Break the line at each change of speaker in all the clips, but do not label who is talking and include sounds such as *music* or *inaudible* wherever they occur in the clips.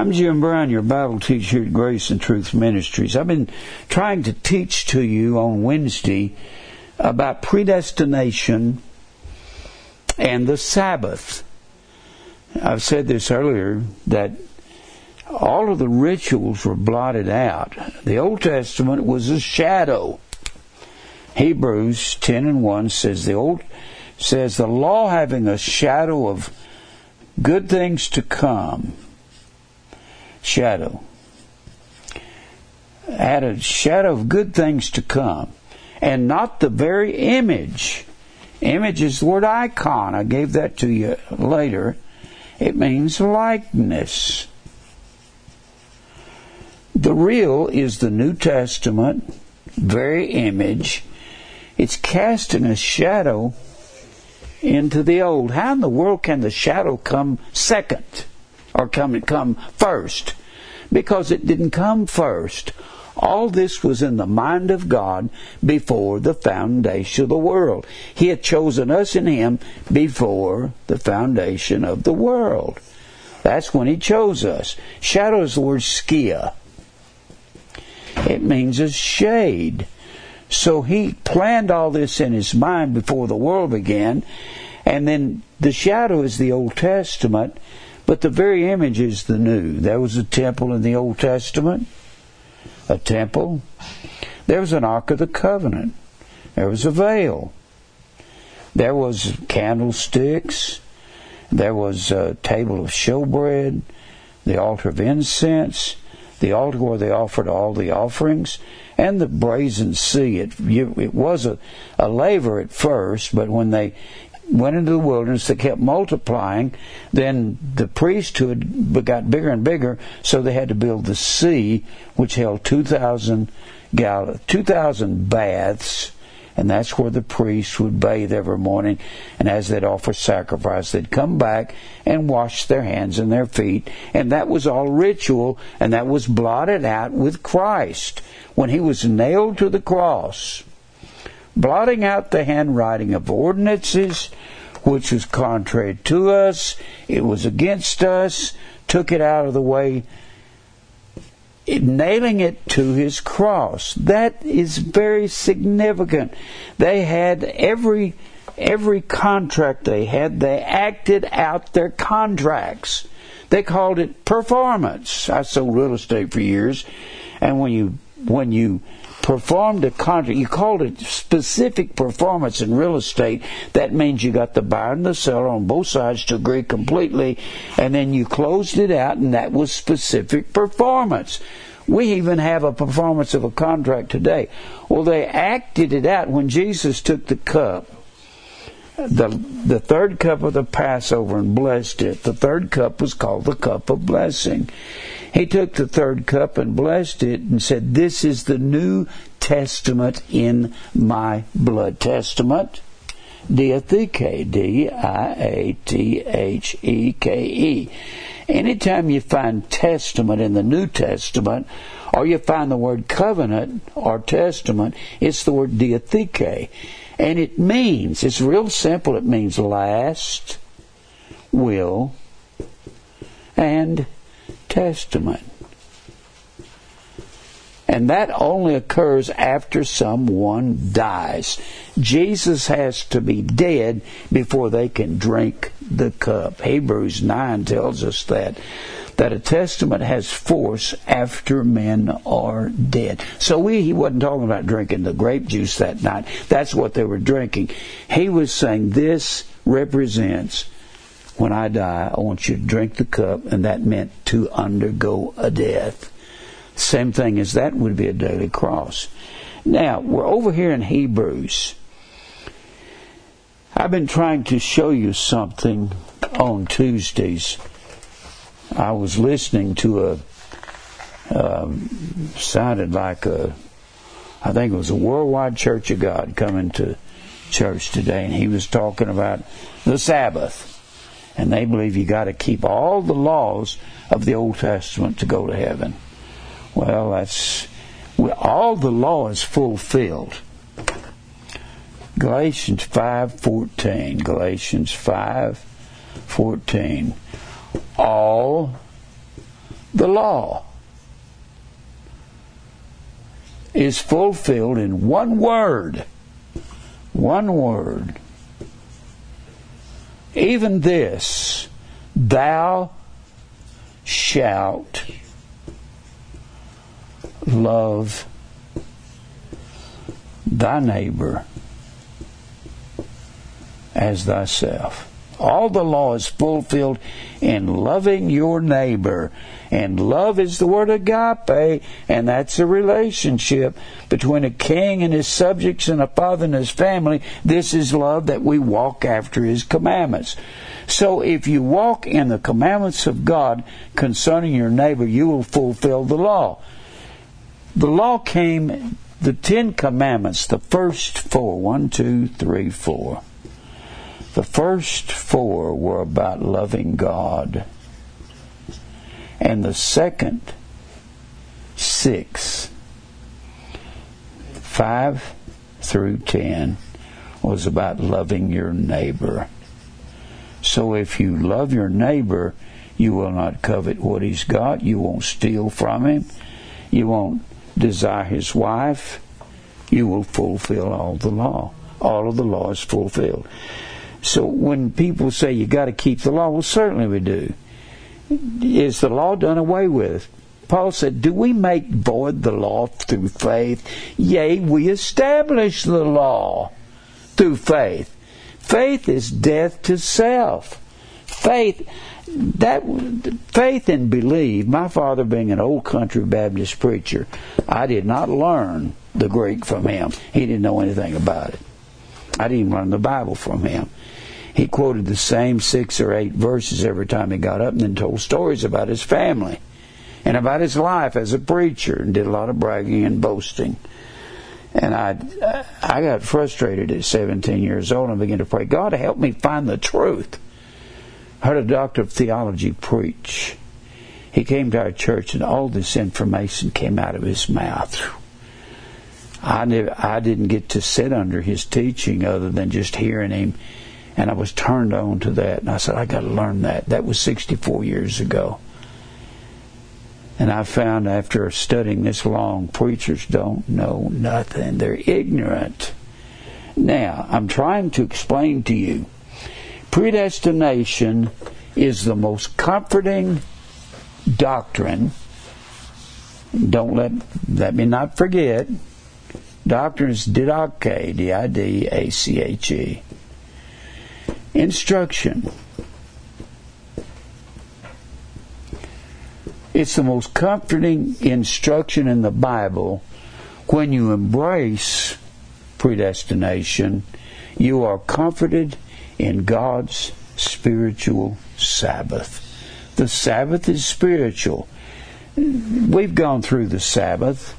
I'm Jim Brown, your Bible teacher at Grace and Truth Ministries. I've been trying to teach to you on Wednesday about predestination and the Sabbath. I've said this earlier that all of the rituals were blotted out. The Old Testament was a shadow. Hebrews 10 and 1 says the old says the law having a shadow of good things to come shadow. Had a shadow of good things to come, and not the very image. Image is the word icon. I gave that to you later. It means likeness. The real is the New Testament, very image. It's casting a shadow into the old. How in the world can the shadow come second? Or come come first because it didn't come first. All this was in the mind of God before the foundation of the world. He had chosen us in Him before the foundation of the world. That's when He chose us. Shadow is the word skia. It means a shade. So He planned all this in His mind before the world began. And then the shadow is the Old Testament but the very image is the new. There was a temple in the Old Testament, a temple. There was an Ark of the Covenant. There was a veil. There was candlesticks. There was a table of showbread, the altar of incense, the altar where they offered all the offerings, and the brazen sea. It, it was a, a laver at first, but when they went into the wilderness, they kept multiplying. Then the priesthood got bigger and bigger, so they had to build the sea, which held 2,000 gal- 2,000 baths, and that's where the priests would bathe every morning. And as they'd offer sacrifice, they'd come back and wash their hands and their feet. And that was all ritual, and that was blotted out with Christ when he was nailed to the cross blotting out the handwriting of ordinances, which was contrary to us, it was against us, took it out of the way, nailing it to his cross. That is very significant. They had every every contract they had, they acted out their contracts. They called it performance. I sold real estate for years, and when you when you performed a contract. You called it specific performance in real estate. That means you got the buyer and the seller on both sides to agree completely, and then you closed it out, and that was specific performance. We even have a performance of a contract today. Well, they acted it out when Jesus took the cup the the third cup of the Passover and blessed it. The third cup was called the cup of blessing. He took the third cup and blessed it and said, This is the New Testament in my blood. Testament, diatheke, D-I-A-T-H-E-K-E. Anytime you find testament in the New Testament, or you find the word covenant or testament, it's the word diatheke. And it means, it's real simple, it means last, will, and Testament. And that only occurs after someone dies. Jesus has to be dead before they can drink the cup. Hebrews 9 tells us that that a testament has force after men are dead. So we, he wasn't talking about drinking the grape juice that night. That's what they were drinking. He was saying this represents when I die, I want you to drink the cup, and that meant to undergo a death. Same thing as that would be a daily cross. Now, we're over here in Hebrews. I've been trying to show you something on Tuesdays. I was listening to a, um, sounded like a, I think it was a Worldwide Church of God coming to church today, and he was talking about the Sabbath and they believe you got to keep all the laws of the Old Testament to go to heaven. Well, that's all the law is fulfilled. Galatians 5:14. Galatians 5:14. All the law is fulfilled in one word. One word. Even this, thou shalt love thy neighbor as thyself. All the law is fulfilled in loving your neighbor. And love is the word agape, and that's a relationship between a king and his subjects and a father and his family. This is love that we walk after his commandments. So if you walk in the commandments of God concerning your neighbor, you will fulfill the law. The law came, the Ten Commandments, the first four, one, two, three, four the first four were about loving God. And the second six, five through ten, was about loving your neighbor. So if you love your neighbor, you will not covet what he's got. You won't steal from him. You won't desire his wife. You will fulfill all the law. All of the law is fulfilled. So when people say you got to keep the law, well, certainly we do. Is the law done away with? Paul said, Do we make void the law through faith? Yea, we establish the law through faith. Faith is death to self. Faith, that faith and believe. My father, being an old country Baptist preacher, I did not learn the Greek from him. He didn't know anything about it. I didn't learn the Bible from him he quoted the same six or eight verses every time he got up and then told stories about his family and about his life as a preacher and did a lot of bragging and boasting. And I, I got frustrated at 17 years old and began to pray, God, help me find the truth. I heard a doctor of theology preach. He came to our church and all this information came out of his mouth. I, never, I didn't get to sit under his teaching other than just hearing him and I was turned on to that. And I said, I got to learn that. That was 64 years ago. And I found after studying this long, preachers don't know nothing. They're ignorant. Now, I'm trying to explain to you predestination is the most comforting doctrine. Don't let, let me not forget. Doctrine is didache, D-I-D-A-C-H-E instruction. It's the most comforting instruction in the Bible when you embrace predestination. You are comforted in God's spiritual Sabbath. The Sabbath is spiritual. We've gone through the Sabbath.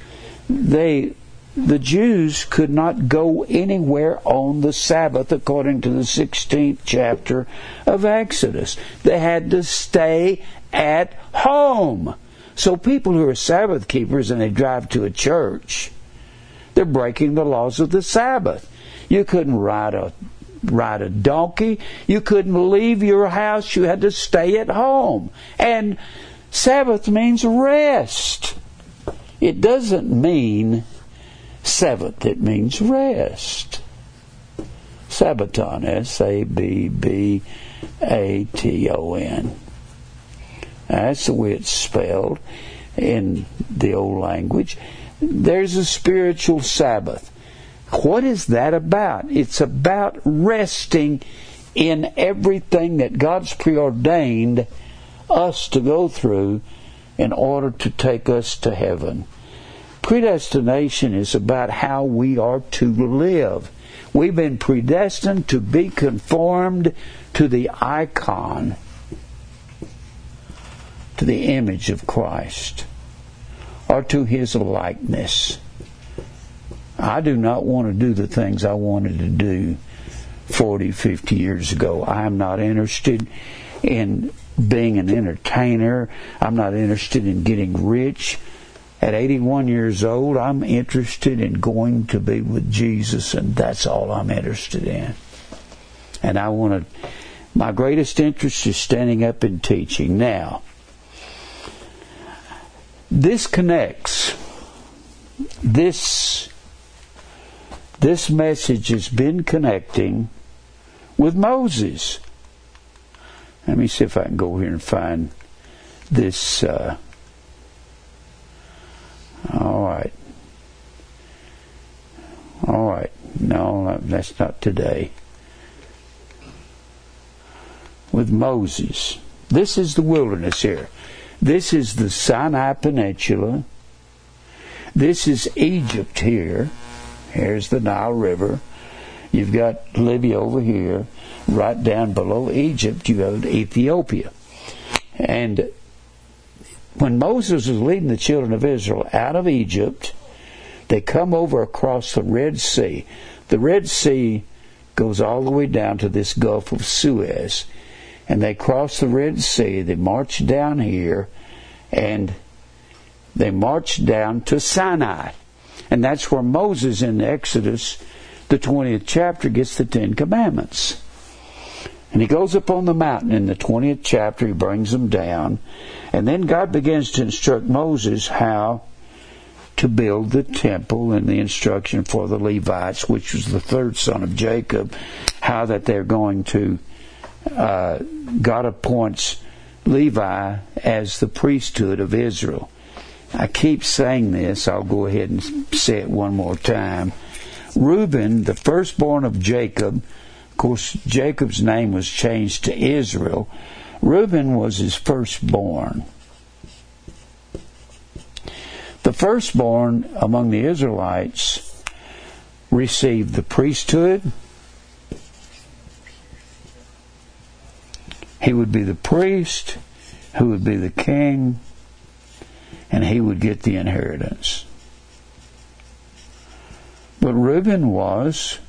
They the Jews could not go anywhere on the Sabbath according to the 16th chapter of Exodus. They had to stay at home. So people who are Sabbath keepers and they drive to a church, they're breaking the laws of the Sabbath. You couldn't ride a ride a donkey. You couldn't leave your house. You had to stay at home. And Sabbath means rest. It doesn't mean Seventh, it means rest. Sabbaton, S A B B A T O N. That's the way it's spelled in the old language. There's a spiritual Sabbath. What is that about? It's about resting in everything that God's preordained us to go through in order to take us to heaven. Predestination is about how we are to live. We've been predestined to be conformed to the icon, to the image of Christ, or to his likeness. I do not want to do the things I wanted to do 40, 50 years ago. I am not interested in being an entertainer. I'm not interested in getting rich. At 81 years old, I'm interested in going to be with Jesus, and that's all I'm interested in. And I want to, my greatest interest is standing up and teaching. Now, this connects. This this message has been connecting with Moses. Let me see if I can go here and find this. Uh, all right. All right. No, that's not today. With Moses. This is the wilderness here. This is the Sinai Peninsula. This is Egypt here. Here's the Nile River. You've got Libya over here. Right down below Egypt, you have Ethiopia. And when Moses was leading the children of Israel out of Egypt, they come over across the Red Sea. The Red Sea goes all the way down to this Gulf of Suez and they cross the Red Sea. They march down here, and they march down to Sinai. And that's where Moses in Exodus, the 20th chapter, gets the Ten Commandments. And he goes up on the mountain in the 20th chapter, he brings them down, and then God begins to instruct Moses how to build the temple and the instruction for the Levites, which was the third son of Jacob, how that they're going to uh, God appoints Levi as the priesthood of Israel. I keep saying this, I'll go ahead and say it one more time. Reuben, the firstborn of Jacob, course, Jacob's name was changed to Israel. Reuben was his firstborn. The firstborn among the Israelites received the priesthood, He would be the priest, who would be the king, and he would get the inheritance. But Reuben was,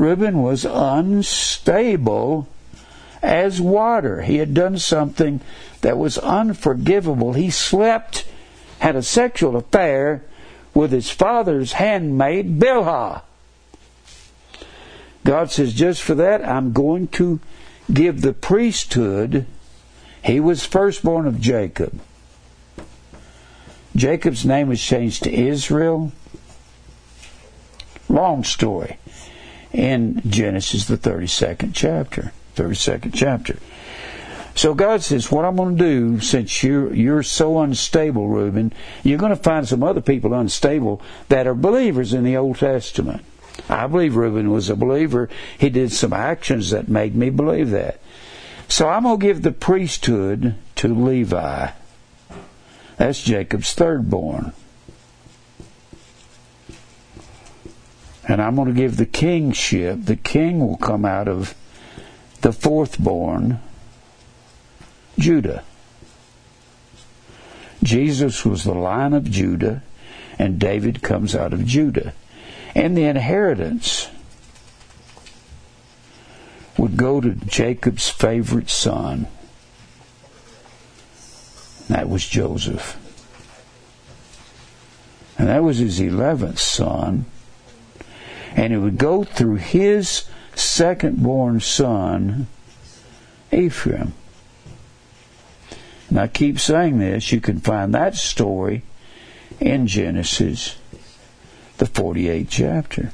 Reuben was unstable as water. He had done something that was unforgivable. He slept, had a sexual affair with his father's handmaid, Bilhah. God says, just for that, I'm going to give the priesthood. He was firstborn of Jacob. Jacob's name was changed to Israel. Long story. In Genesis, the 32nd chapter. 32nd chapter. So God says, what I'm going to do, since you're, you're so unstable, Reuben, you're going to find some other people unstable that are believers in the Old Testament. I believe Reuben was a believer. He did some actions that made me believe that. So I'm going to give the priesthood to Levi. That's Jacob's third born. And I'm going to give the kingship. The king will come out of the fourth born, Judah. Jesus was the lion of Judah, and David comes out of Judah. And the inheritance would go to Jacob's favorite son. That was Joseph. And that was his 11th son. And it would go through his second born son, Ephraim. And I keep saying this, you can find that story in Genesis the 48th chapter,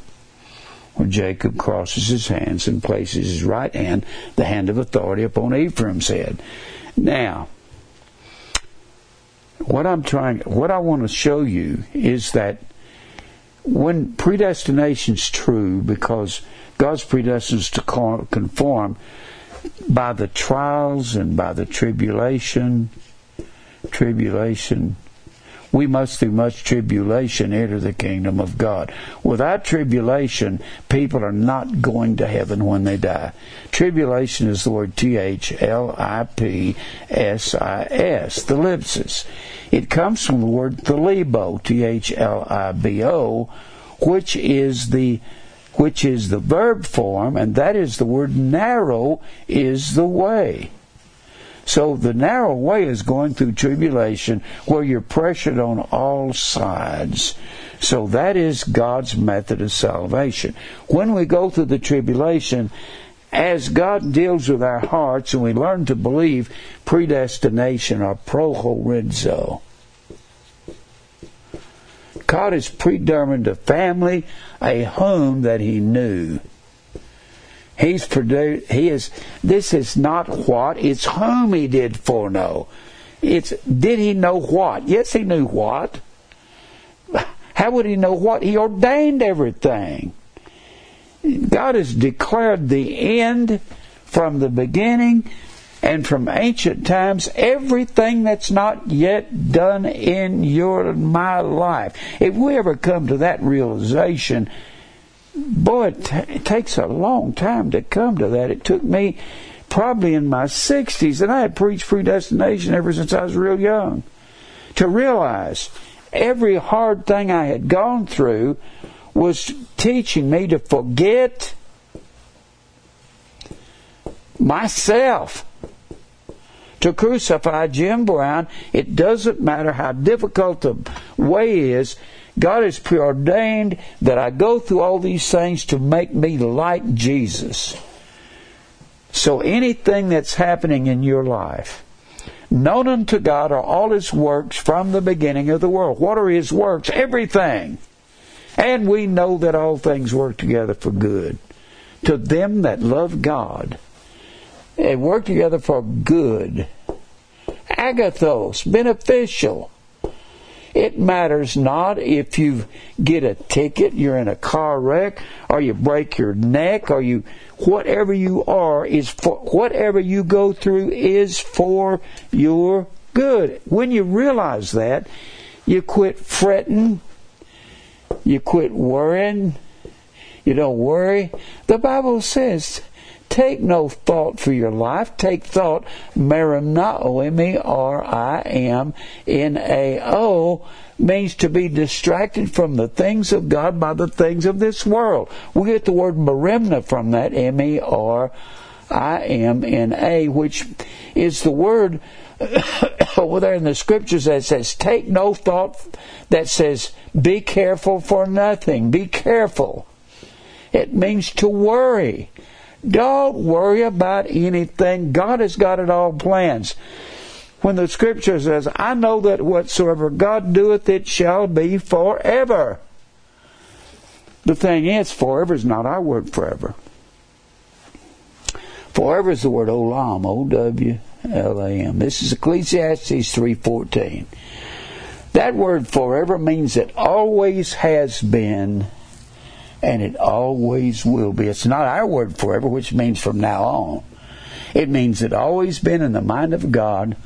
where Jacob crosses his hands and places his right hand, the hand of authority, upon Ephraim's head. Now, what I'm trying, what I want to show you is that when predestination's true, because God's predestines to conform by the trials and by the tribulation, tribulation, we must through much tribulation enter the kingdom of God. Without tribulation, people are not going to heaven when they die. Tribulation is the word T H L I P S I S, thlipsis. It comes from the word thalibo, T H L I B O, which is the which is the verb form, and that is the word narrow is the way. So the narrow way is going through tribulation where you're pressured on all sides. So that is God's method of salvation. When we go through the tribulation, as God deals with our hearts and we learn to believe predestination or prohorizo, God has predetermined a family, a home that He knew. He's produced, He is, this is not what, it's whom He did foreknow. It's, did He know what? Yes, He knew what. How would He know what? He ordained everything. God has declared the end from the beginning and from ancient times everything that's not yet done in your my life. If we ever come to that realization, boy, it, t- it takes a long time to come to that. It took me probably in my 60s, and I had preached predestination ever since I was real young, to realize every hard thing I had gone through was teaching me to forget myself. To crucify Jim Brown, it doesn't matter how difficult the way is, God has preordained that I go through all these things to make me like Jesus. So anything that's happening in your life, known unto God are all his works from the beginning of the world. What are his works? Everything. And we know that all things work together for good. To them that love God, they work together for good. Agathos, beneficial. It matters not if you get a ticket, you're in a car wreck, or you break your neck, or you, whatever you are is for, whatever you go through is for your good. When you realize that, you quit fretting, you quit worrying, you don't worry. The Bible says, Take no thought for your life. Take thought, merimnao, M-E-R-I-M-N-A-O, means to be distracted from the things of God by the things of this world. We get the word merimna from that, M-E-R-I-M-N-A, which is the word *coughs* over there in the scriptures that says, take no thought, that says, be careful for nothing. Be careful. It means to worry. Don't worry about anything. God has got it all planned. When the scripture says, I know that whatsoever God doeth, it shall be forever. The thing is, forever is not our word forever. Forever is the word olam, O-W-L-A-M. This is Ecclesiastes 3.14. That word forever means it always has been and it always will be. It's not our word forever, which means from now on. It means it always been in the mind of God,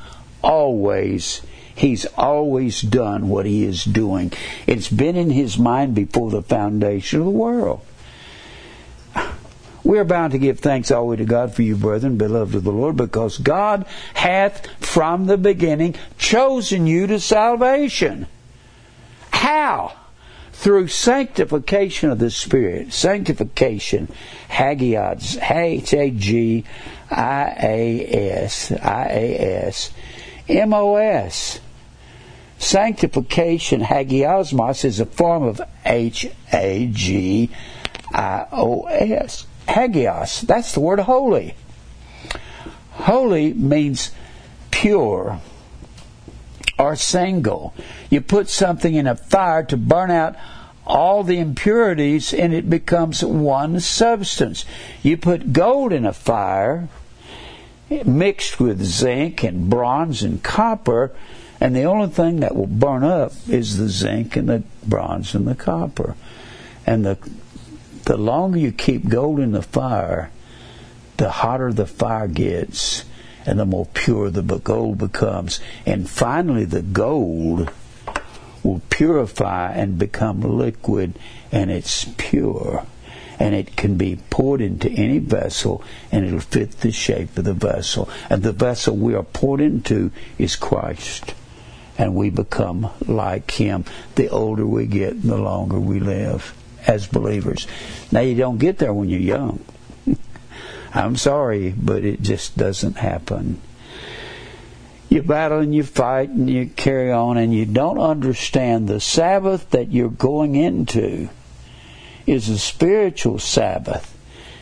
always. He's always done what he is doing. It's been in his mind before the foundation of the world. We are bound to give thanks always to God for you, brethren, beloved of the Lord, because God hath from the beginning chosen you to salvation. How? Through sanctification of the Spirit. Sanctification, hagios, H-A-G-I-A-S, I-A-S, M-O-S. Sanctification, hagiosmos, is a form of H-A-G-I-O-S. Hagios, that's the word holy. Holy means pure or single. You put something in a fire to burn out all the impurities and it becomes one substance. You put gold in a fire mixed with zinc and bronze and copper, and the only thing that will burn up is the zinc and the bronze and the copper. And the the longer you keep gold in the fire, the hotter the fire gets and the more pure the gold becomes. And finally, the gold will purify and become liquid, and it's pure. And it can be poured into any vessel, and it'll fit the shape of the vessel. And the vessel we are poured into is Christ. And we become like Him. The older we get, the longer we live as believers. Now, you don't get there when you're young. I'm sorry, but it just doesn't happen. You battle and you fight and you carry on and you don't understand the Sabbath that you're going into is a spiritual Sabbath.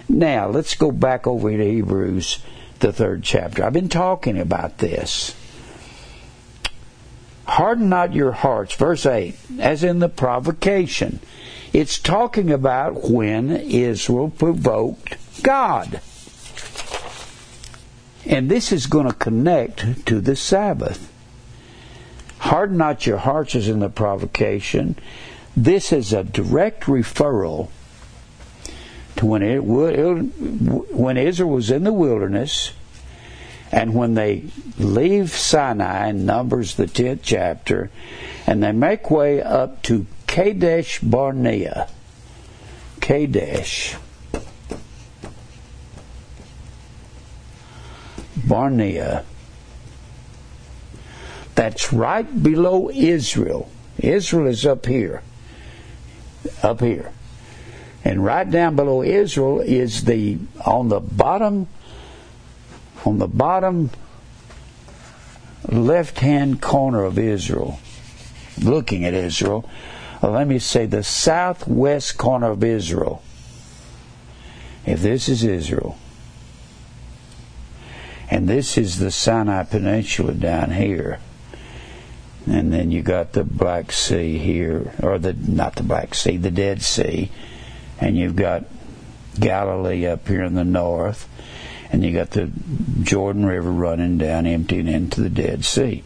Now, let's go back over to Hebrews, the third chapter. I've been talking about this. Harden not your hearts. Verse 8, as in the provocation. It's talking about when Israel provoked God. And this is going to connect to the Sabbath. Harden not your hearts as in the provocation. This is a direct referral to when, it, when Israel was in the wilderness and when they leave Sinai in Numbers, the 10th chapter, and they make way up to Kadesh Barnea. Kadesh. Barnea. That's right below Israel. Israel is up here. Up here. And right down below Israel is the on the bottom on the bottom left hand corner of Israel, looking at Israel, uh, let me say the southwest corner of Israel. If this is Israel, and this is the Sinai Peninsula down here, and then you got the Black Sea here, or the not the Black Sea, the Dead Sea, and you've got Galilee up here in the north, and you got the Jordan River running down, emptying into the Dead Sea.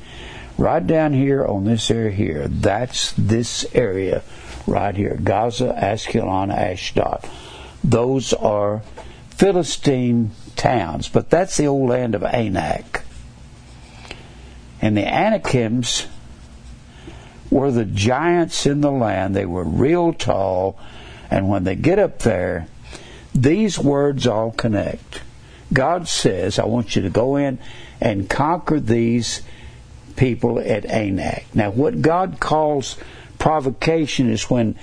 Right down here on this area here, that's this area right here Gaza, Ashkelon, Ashdod. Those are Philistine towns, but that's the old land of Anak. And the Anakims were the giants in the land. They were real tall, and when they get up there, these words all connect. God says, I want you to go in and conquer these people at Anak. Now, what God calls provocation is when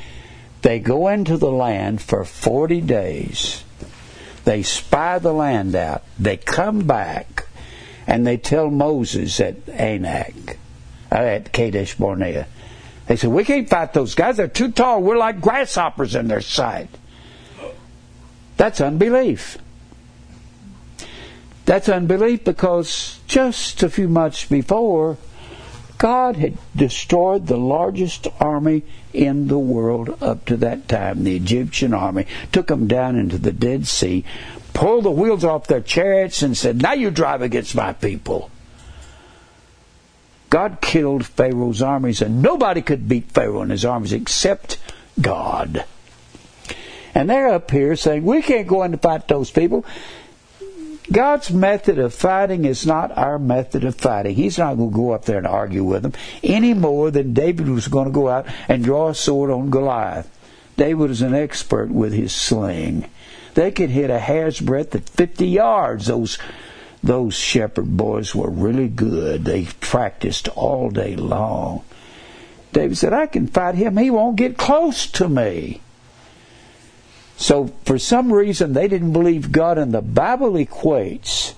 they go into the land for 40 days, they spy the land out, they come back, and they tell Moses at Anak, uh, at Kadesh Barnea, they said, We can't fight those guys. They're too tall. We're like grasshoppers in their sight. That's unbelief. That's unbelief because just a few months before, God had destroyed the largest army in the world up to that time, the Egyptian army, took them down into the Dead Sea, pulled the wheels off their chariots, and said, Now you drive against my people. God killed Pharaoh's armies, and nobody could beat Pharaoh and his armies except God. And they're up here saying, We can't go in to fight those people. God's method of fighting is not our method of fighting. He's not going to go up there and argue with them any more than David was going to go out and draw a sword on Goliath. David was an expert with his sling. They could hit a hair's breadth at 50 yards. Those those shepherd boys were really good. They practiced all day long. David said, I can fight him. He won't get close to me. So, for some reason, they didn't believe God, and the Bible equates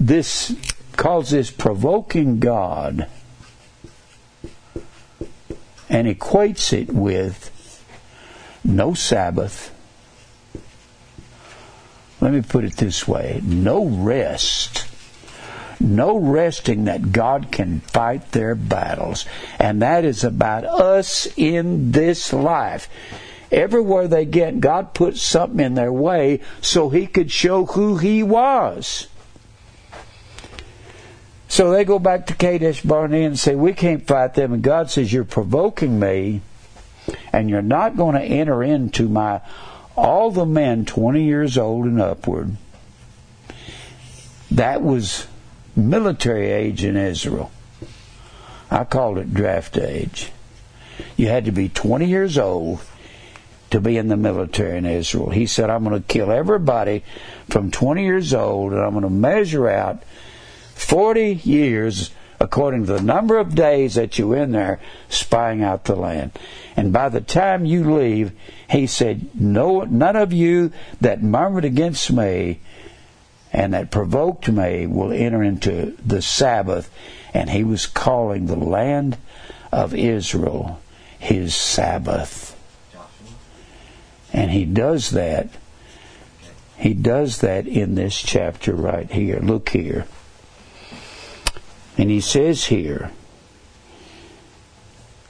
this, calls this provoking God, and equates it with no Sabbath. Let me put it this way no rest. No resting that God can fight their battles. And that is about us in this life. Everywhere they get, God put something in their way so He could show who He was. So they go back to Kadesh Barnea and say, We can't fight them. And God says, You're provoking me, and you're not going to enter into my all the men 20 years old and upward. That was military age in Israel. I called it draft age. You had to be 20 years old to be in the military in Israel. He said, I'm going to kill everybody from 20 years old and I'm going to measure out 40 years according to the number of days that you're in there spying out the land. And by the time you leave, he said, no, none of you that murmured against me and that provoked me will enter into the Sabbath. And he was calling the land of Israel his Sabbath. And he does that. He does that in this chapter right here. Look here. And he says here,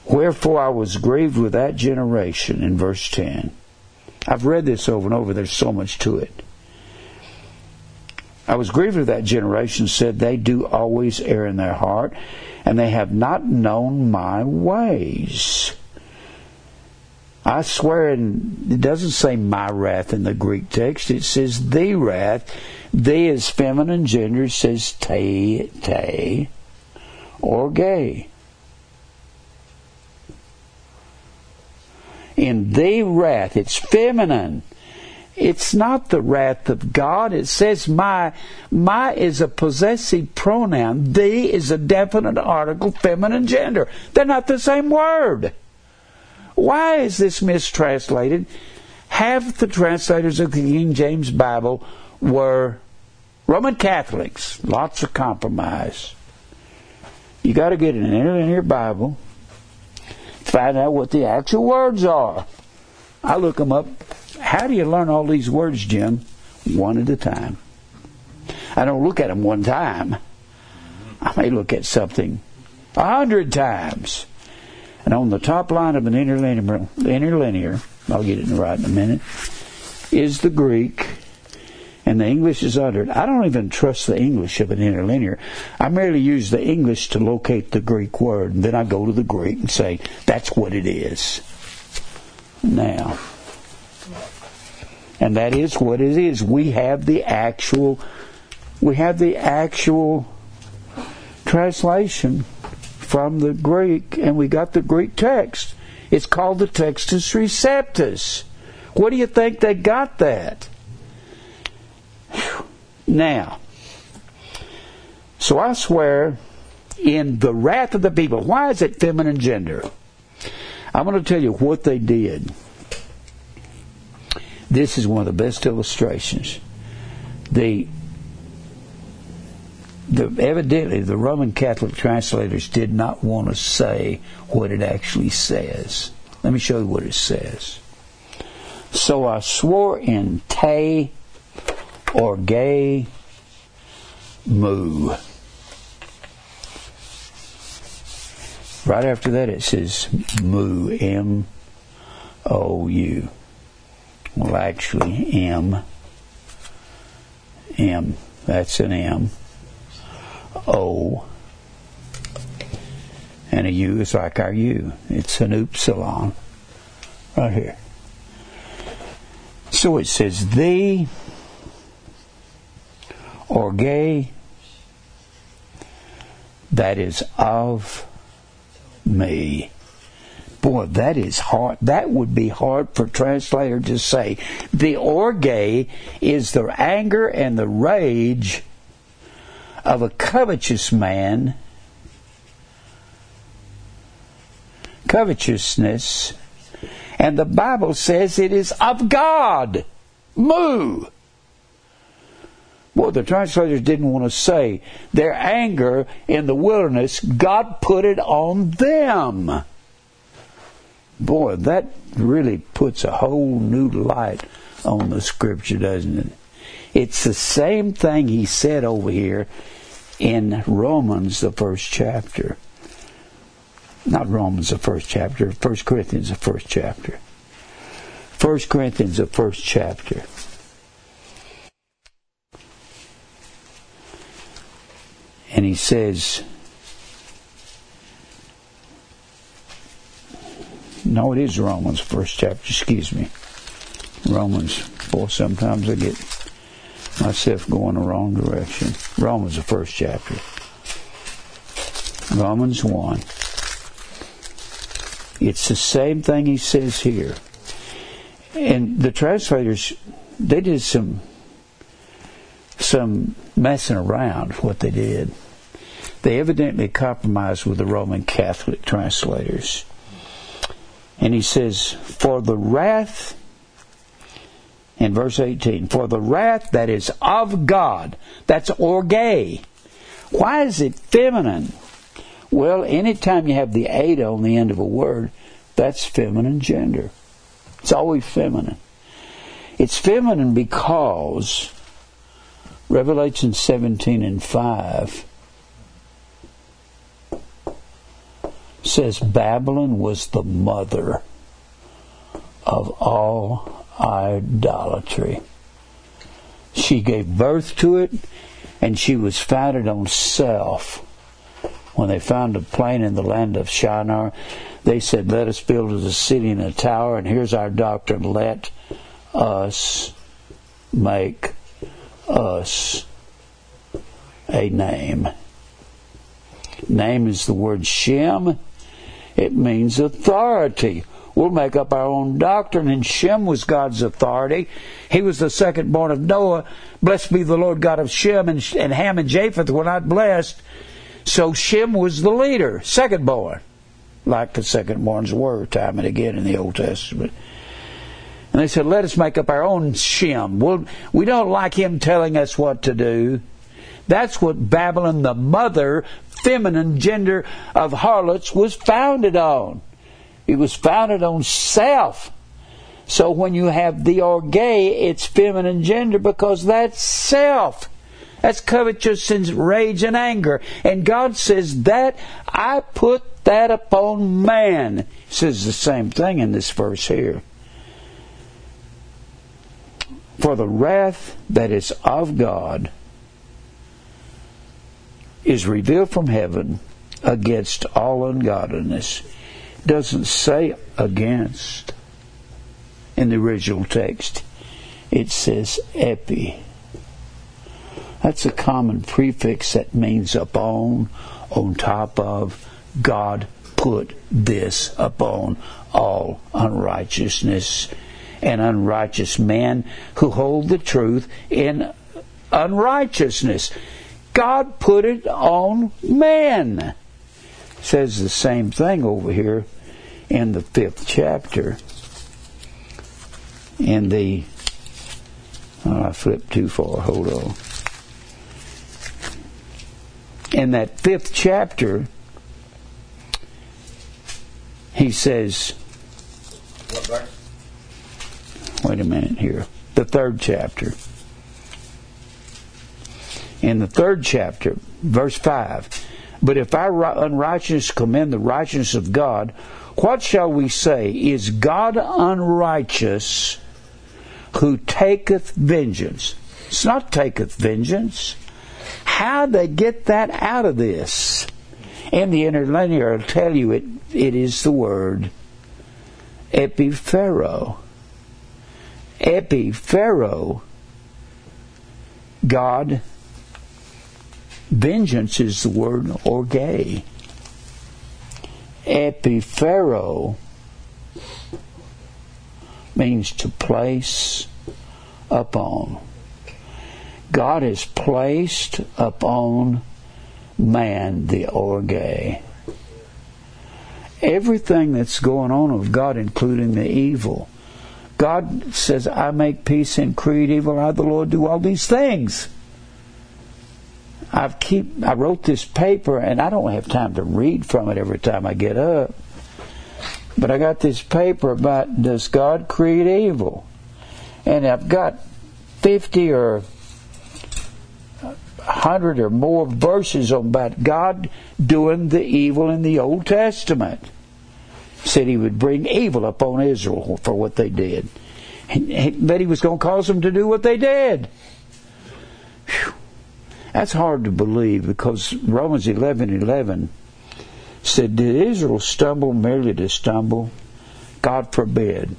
Wherefore I was grieved with that generation in verse 10. I've read this over and over. There's so much to it. I was grieved with that generation, said they do always err in their heart, and they have not known my ways. I swear, and it doesn't say my wrath in the Greek text, it says the wrath. The is feminine gender, it says te, te, or gay. in the wrath. It's feminine. It's not the wrath of God. It says my. My is a possessive pronoun. The is a definite article, feminine gender. They're not the same word. Why is this mistranslated? Half the translators of the King James Bible were Roman Catholics. Lots of compromise. You got to get an interlinear Bible find out what the actual words are. I look them up. How do you learn all these words, Jim? One at a time. I don't look at them one time. I may look at something a hundred times. And on the top line of an interlinear, interlinear, I'll get it right in a minute, is the Greek and the English is uttered. I don't even trust the English of an interlinear. I merely use the English to locate the Greek word, and then I go to the Greek and say, that's what it is. Now, and that is what it is. We have the actual, we have the actual translation from the Greek, and we got the Greek text. It's called the Textus Receptus. What do you think they got that? Now, so I swear in the wrath of the people, why is it feminine gender? I'm going to tell you what they did. This is one of the best illustrations. The, the evidently the Roman Catholic translators did not want to say what it actually says. Let me show you what it says. So I swore in Te Gay Mu. Right after that it says Mu, M O U. Well, actually, M. M. That's an M. O. And a U is like our U. It's an upsilon. Right here. So it says the orge that is of me. Boy, that is hard. That would be hard for translator to say. The orge is the anger and the rage of a covetous man. Covetousness. And the Bible says it is of God. Mu. Well, the translators didn't want to say their anger in the wilderness, God put it on them. Boy, that really puts a whole new light on the scripture, doesn't it? It's the same thing he said over here in Romans, the first chapter. Not Romans, the first chapter, First Corinthians, the first chapter. First Corinthians, the first chapter. and he says, no, it is Romans, first chapter, excuse me. Romans, boy, sometimes I get myself going the wrong direction. Romans, the first chapter. Romans 1. It's the same thing he says here. And the translators, they did some some messing around what they did. They evidently compromised with the Roman Catholic translators. And he says, For the wrath, in verse 18, for the wrath that is of God, that's orge. Why is it feminine? Well, anytime you have the eta on the end of a word, that's feminine gender. It's always feminine. It's feminine because Revelation 17 and 5 says Babylon was the mother of all idolatry. She gave birth to it, and she was founded on self. When they found a plain in the land of Shinar, they said, Let us build us a city and a tower, and here's our doctrine let us make us a name. Name is the word Shem. It means authority. We'll make up our own doctrine, and Shem was God's authority. He was the second born of Noah. Blessed be the Lord God of Shem, and, and Ham and Japheth were not blessed. So Shem was the leader, second born, like the second borns were time and again in the Old Testament. And they said, let us make up our own Shem. Well, we don't like him telling us what to do. That's what Babylon, the mother, feminine gender of harlots, was founded on. It was founded on self. So when you have the orge, it's feminine gender because that's self. That's covetousness, rage, and anger. And God says that I put that upon man. He says the same thing in this verse here. For the wrath that is of God is revealed from heaven against all ungodliness. Doesn't say against in the original text. It says epi. That's a common prefix that means upon, on top of. God put this upon all unrighteousness and unrighteous men who hold the truth in unrighteousness. God put it on man. Says the same thing over here in the fifth chapter. In the oh, I flipped too far. Hold on. In that fifth chapter, he says, Wait a minute here. The third chapter in the third chapter, verse 5. But if our unrighteousness commend the righteousness of God, what shall we say? Is God unrighteous who taketh vengeance? It's not taketh vengeance. How they get that out of this? In the interlinear, I'll tell you it, it is the word epiphero. Epiphero. God Vengeance is the word orge. Epiphero means to place upon. God has placed upon man the orge. Everything that's going on of God, including the evil. God says, I make peace and create evil. I, the Lord, do all these things. I've keep I wrote this paper and I don't have time to read from it every time I get up. But I got this paper about does God create evil? And I've got 50 or 100 or more verses about God doing the evil in the Old Testament. Said he would bring evil upon Israel for what they did. But he was going to cause them to do what they did. That's hard to believe because Romans 11 11 said, Did Israel stumble merely to stumble? God forbid.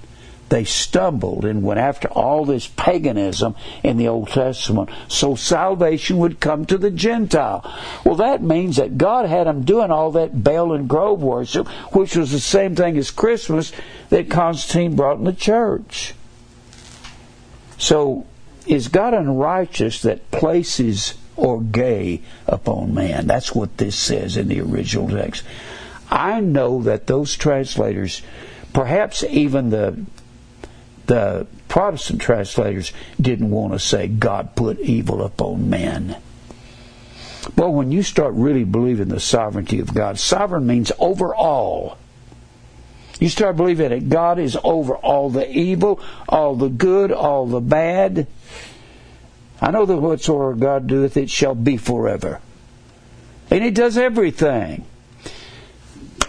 They stumbled and went after all this paganism in the Old Testament so salvation would come to the Gentile. Well, that means that God had them doing all that Baal and Grove worship, which was the same thing as Christmas that Constantine brought in the church. So, is God unrighteous that places orge upon man. That's what this says in the original text. I know that those translators, perhaps even the the Protestant translators, didn't want to say God put evil upon man. Well, when you start really believing the sovereignty of God, sovereign means over all. You start believing that God is over all the evil, all the good, all the bad. I know that whatsoever God doeth, it shall be forever. And He does everything.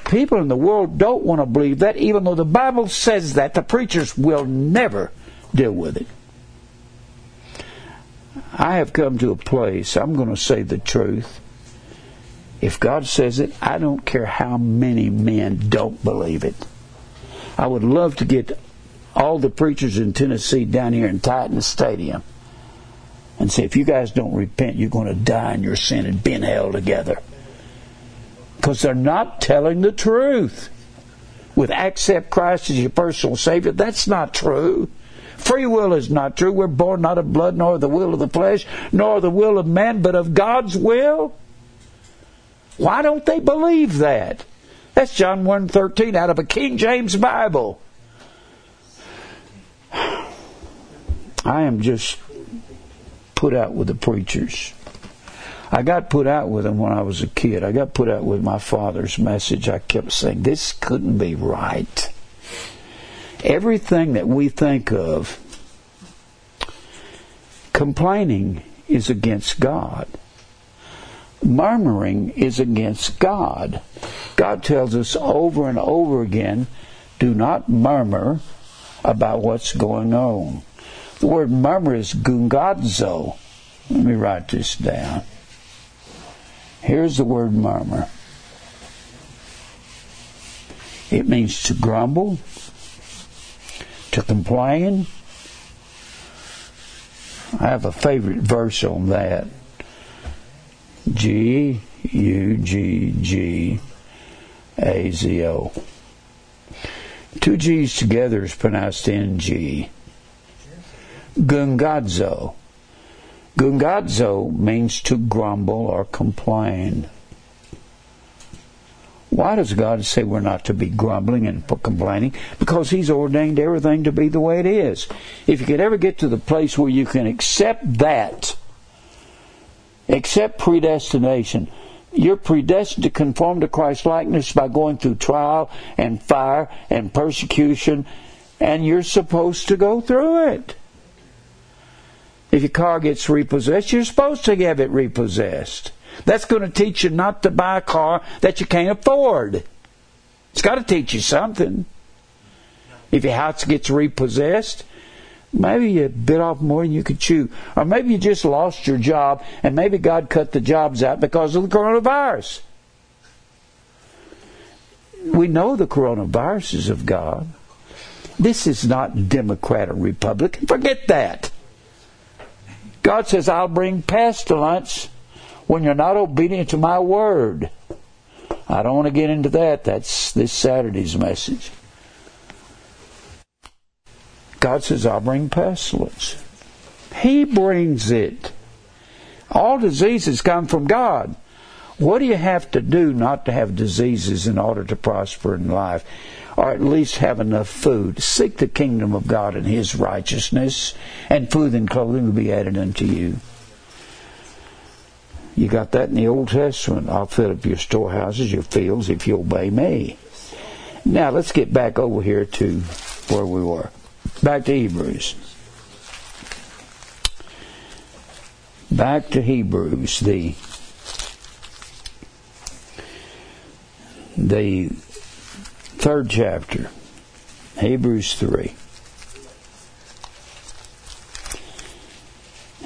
people in the world don't want to believe that, even though the Bible says that. The preachers will never deal with it. I have come to a place, I'm going to say the truth. If God says it, I don't care how many men don't believe it. I would love to get all the preachers in Tennessee down here in Titan Stadium and say, if you guys don't repent, you're going to die in your sin and be in hell together. Because they're not telling the truth. With accept Christ as your personal Savior, that's not true. Free will is not true. We're born not of blood, nor of the will of the flesh, nor the will of man, but of God's will. Why don't they believe that? That's John 1.13 out of a King James Bible. *sighs* I am just put out with the preachers. I got put out with them when I was a kid. I got put out with my father's message. I kept saying, this couldn't be right. Everything that we think of, complaining is against God. Murmuring is against God. God tells us over and over again, do not murmur about what's going on. The word murmur is gungadzo. Let me write this down. Here's the word murmur. It means to grumble, to complain. I have a favorite verse on that. G U G G A Z O. Two G's together is pronounced N G. Gungadzo. Gungadzo means to grumble or complain. Why does God say we're not to be grumbling and complaining? Because He's ordained everything to be the way it is. If you could ever get to the place where you can accept that, accept predestination, you're predestined to conform to Christ's likeness by going through trial and fire and persecution, and you're supposed to go through it. If your car gets repossessed, you're supposed to have it repossessed. That's going to teach you not to buy a car that you can't afford. It's got to teach you something. If your house gets repossessed, maybe you bit off more than you could chew. Or maybe you just lost your job and maybe God cut the jobs out because of the coronavirus. We know the coronavirus is of God. This is not Democrat or Republican. Forget that. God says, I'll bring pestilence when you're not obedient to my word. I don't want to get into that. That's this Saturday's message. God says, I'll bring pestilence. He brings it. All diseases come from God. What do you have to do not to have diseases in order to prosper in life? Or at least have enough food. Seek the kingdom of God and His righteousness, and food and clothing will be added unto you. You got that in the Old Testament. I'll fill up your storehouses, your fields, if you obey me. Now let's get back over here to where we were. Back to Hebrews. Back to Hebrews, the the third chapter, Hebrews 3.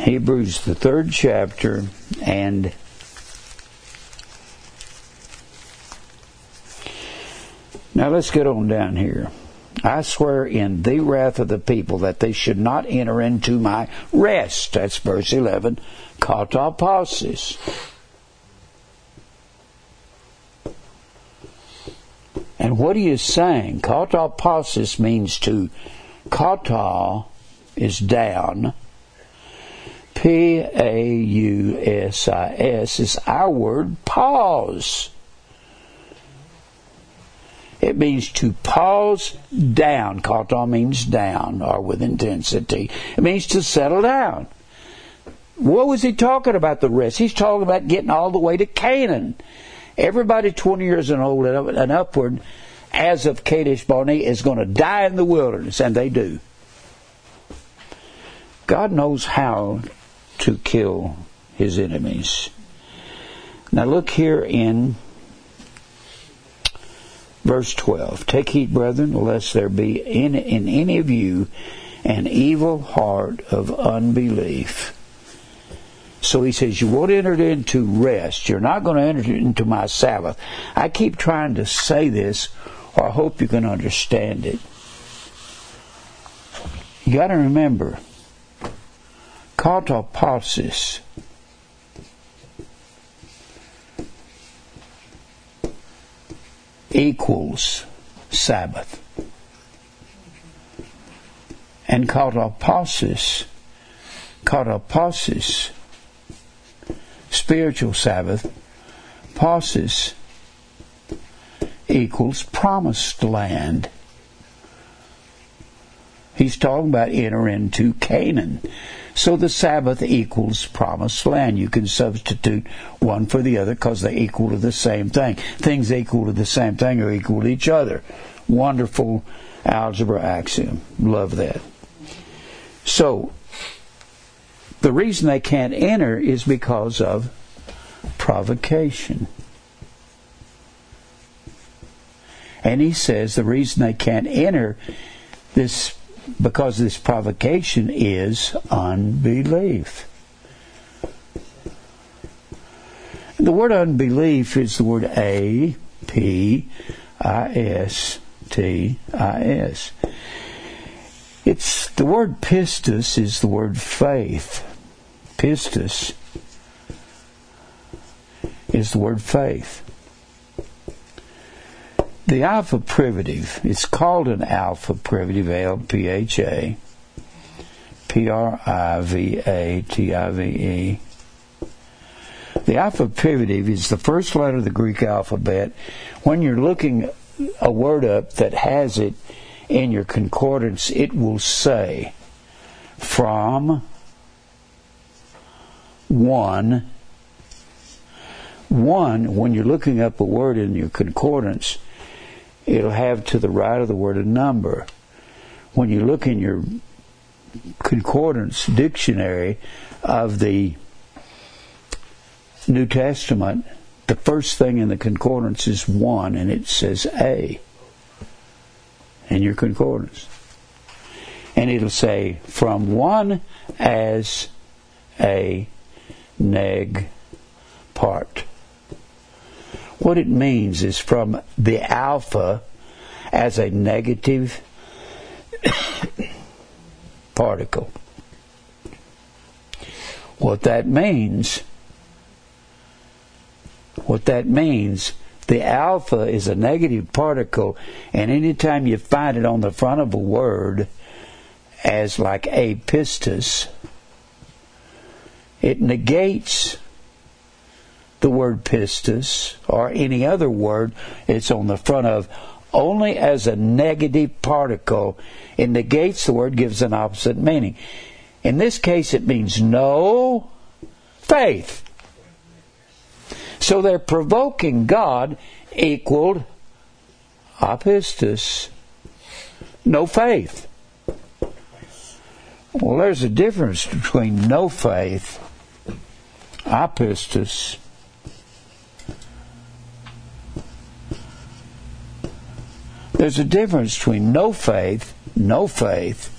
Hebrews, the third chapter, and now let's get on down here. I swear in the wrath of the people that they should not enter into my rest. That's verse 11. Katapausis. And what he is saying, katapausis means to, kata is down, P A U S I S is our word pause. It means to pause down. Kata means down or with intensity. It means to settle down. What was he talking about the rest? He's talking about getting all the way to Canaan. Everybody 20 years and old and upward, as of Kadesh Barnea, is going to die in the wilderness, and they do. God knows how to kill his enemies. Now look here in Verse 12 Take heed, brethren, lest there be in, in any of you an evil heart of unbelief. So he says, You won't enter into rest. You're not going to enter into my Sabbath. I keep trying to say this, or I hope you can understand it. You got to remember, katapausis equals Sabbath. And katapausis, katapausis, spiritual Sabbath, pausis equals promised land. He's talking about enter into Canaan. So the Sabbath equals promised land. You can substitute one for the other because they equal to the same thing. Things equal to the same thing are equal to each other. Wonderful algebra axiom. Love that. So, the reason they can't enter is because of provocation. And he says the reason they can't enter this because this provocation is unbelief. The word unbelief is the word A P I S T I S. It's the word pistis is the word faith. Pistis is the word faith. The alpha privative, it's called an alpha privative, L P H A, P R I V A T I V E. The alpha privative is the first letter of the Greek alphabet. When you're looking a word up that has it in your concordance, it will say from one. One, when you're looking up a word in your concordance, it'll have to the right of the word a number. When you look in your concordance dictionary of the New Testament, the first thing in the concordance is one, and it says A in your concordance. And it'll say, from one as a neg part. What it means is from the alpha as a negative *coughs* particle. What that means, what that means, the alpha is a negative particle, and anytime you find it on the front of a word as like apistus, it negates the word pistis or any other word it's on the front of only as a negative particle. It negates the word, gives an opposite meaning. In this case, it means no faith. So they're provoking God equaled apistus, no faith. Well, there's a difference between no faith, apistus, There's a difference between no faith, no faith,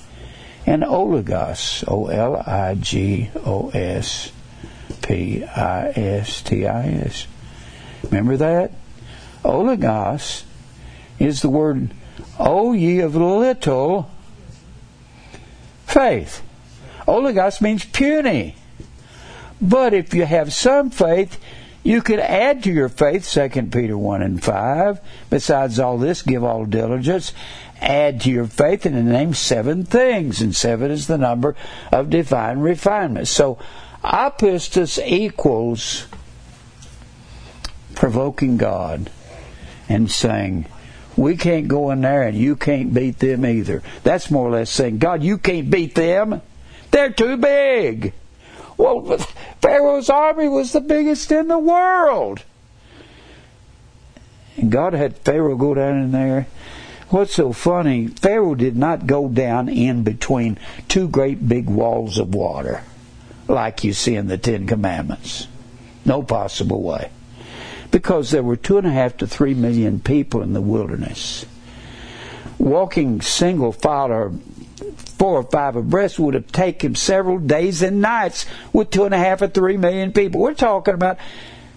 and oligos, O L I G O S P I S T I S. Remember that? Oligos is the word, O ye of little faith. Oligos means puny. But if you have some faith, you can add to your faith, 2 Peter 1 and 5. Besides all this, give all diligence. Add to your faith and in the name seven things. And seven is the number of divine refinement. So, apistus equals provoking God and saying, we can't go in there and you can't beat them either. That's more or less saying, God, you can't beat them. They're too big. Well, Pharaoh's army was the biggest in the world. And God had Pharaoh go down in there. What's so funny, Pharaoh did not go down in between two great big walls of water like you see in the Ten Commandments. No possible way. because there were two and a half to three million people in the wilderness. Walking single file or four or five abreast would have taken several days and nights with two and a half or three million people. We're talking about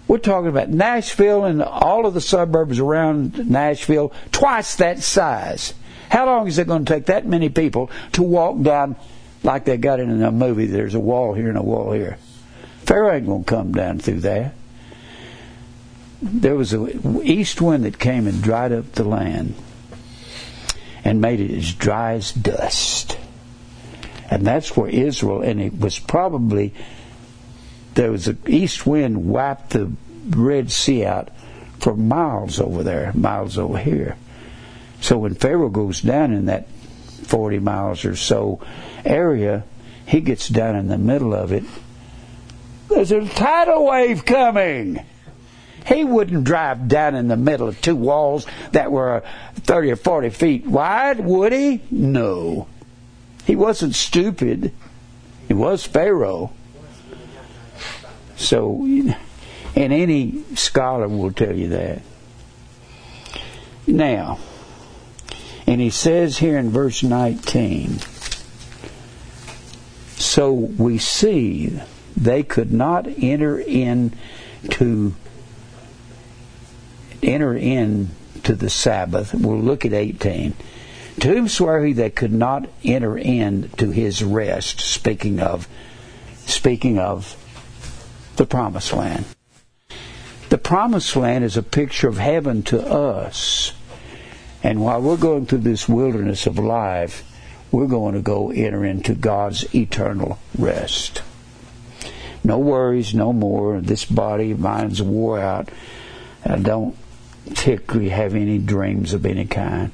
we're talking about Nashville and all of the suburbs around Nashville, twice that size. How long is it going to take that many people to walk down like they got in a movie? There's a wall here and a wall here. Pharaoh ain't going to come down through that. There was an east wind that came and dried up the land and made it as dry as dust. And that's where Israel, and it was probably, there was an east wind wiped the Red Sea out for miles over there, miles over here. So when Pharaoh goes down in that 40 miles or so area, he gets down in the middle of it. There's a tidal wave coming. He wouldn't drive down in the middle of two walls that were 30 or 40 feet wide, would he? No. He wasn't stupid. He was Pharaoh. So, and any scholar will tell you that. Now, and he says here in verse 19, so we see they could not enter into enter in to the Sabbath. We'll look at 18. To whom swear he they could not enter in to his rest, speaking of speaking of the promised land. The promised land is a picture of heaven to us. And while we're going through this wilderness of life, we're going to go enter into God's eternal rest. No worries, no more. This body of mine's wore out. I don't particularly have any dreams of any kind.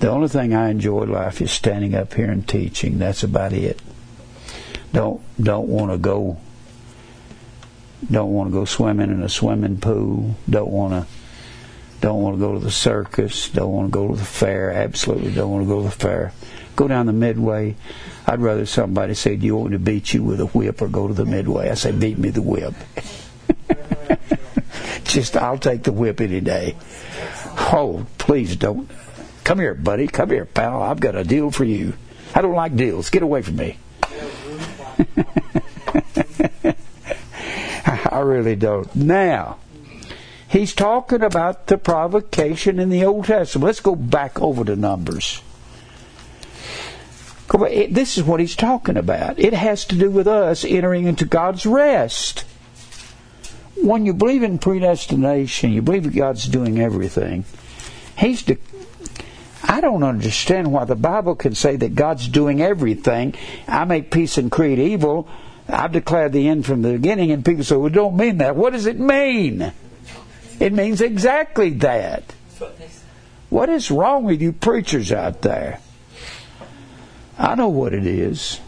The only thing I enjoy life is standing up here and teaching. That's about it. Don't don't want to go. Don't want to go swimming in a swimming pool. Don't want to. Don't want to go to the circus. Don't want to go to the fair. Absolutely don't want to go to the fair. Go down the midway. I'd rather somebody say, "Do you want me to beat you with a whip or go to the midway?" I say, "Beat me the whip." *laughs* Just I'll take the whip any day. Oh, please don't. Come here, buddy. Come here, pal. I've got a deal for you. I don't like deals. Get away from me. *laughs* I really don't. Now, he's talking about the provocation in the Old Testament. Let's go back over to Numbers. This is what he's talking about. It has to do with us entering into God's rest. When you believe in predestination, you believe God's doing everything. He's de- I don't understand why the Bible can say that God's doing everything. I make peace and create evil. I've declared the end from the beginning, and people say, well, don't mean that. What does it mean? It means exactly that. What is wrong with you preachers out there? I know what it is.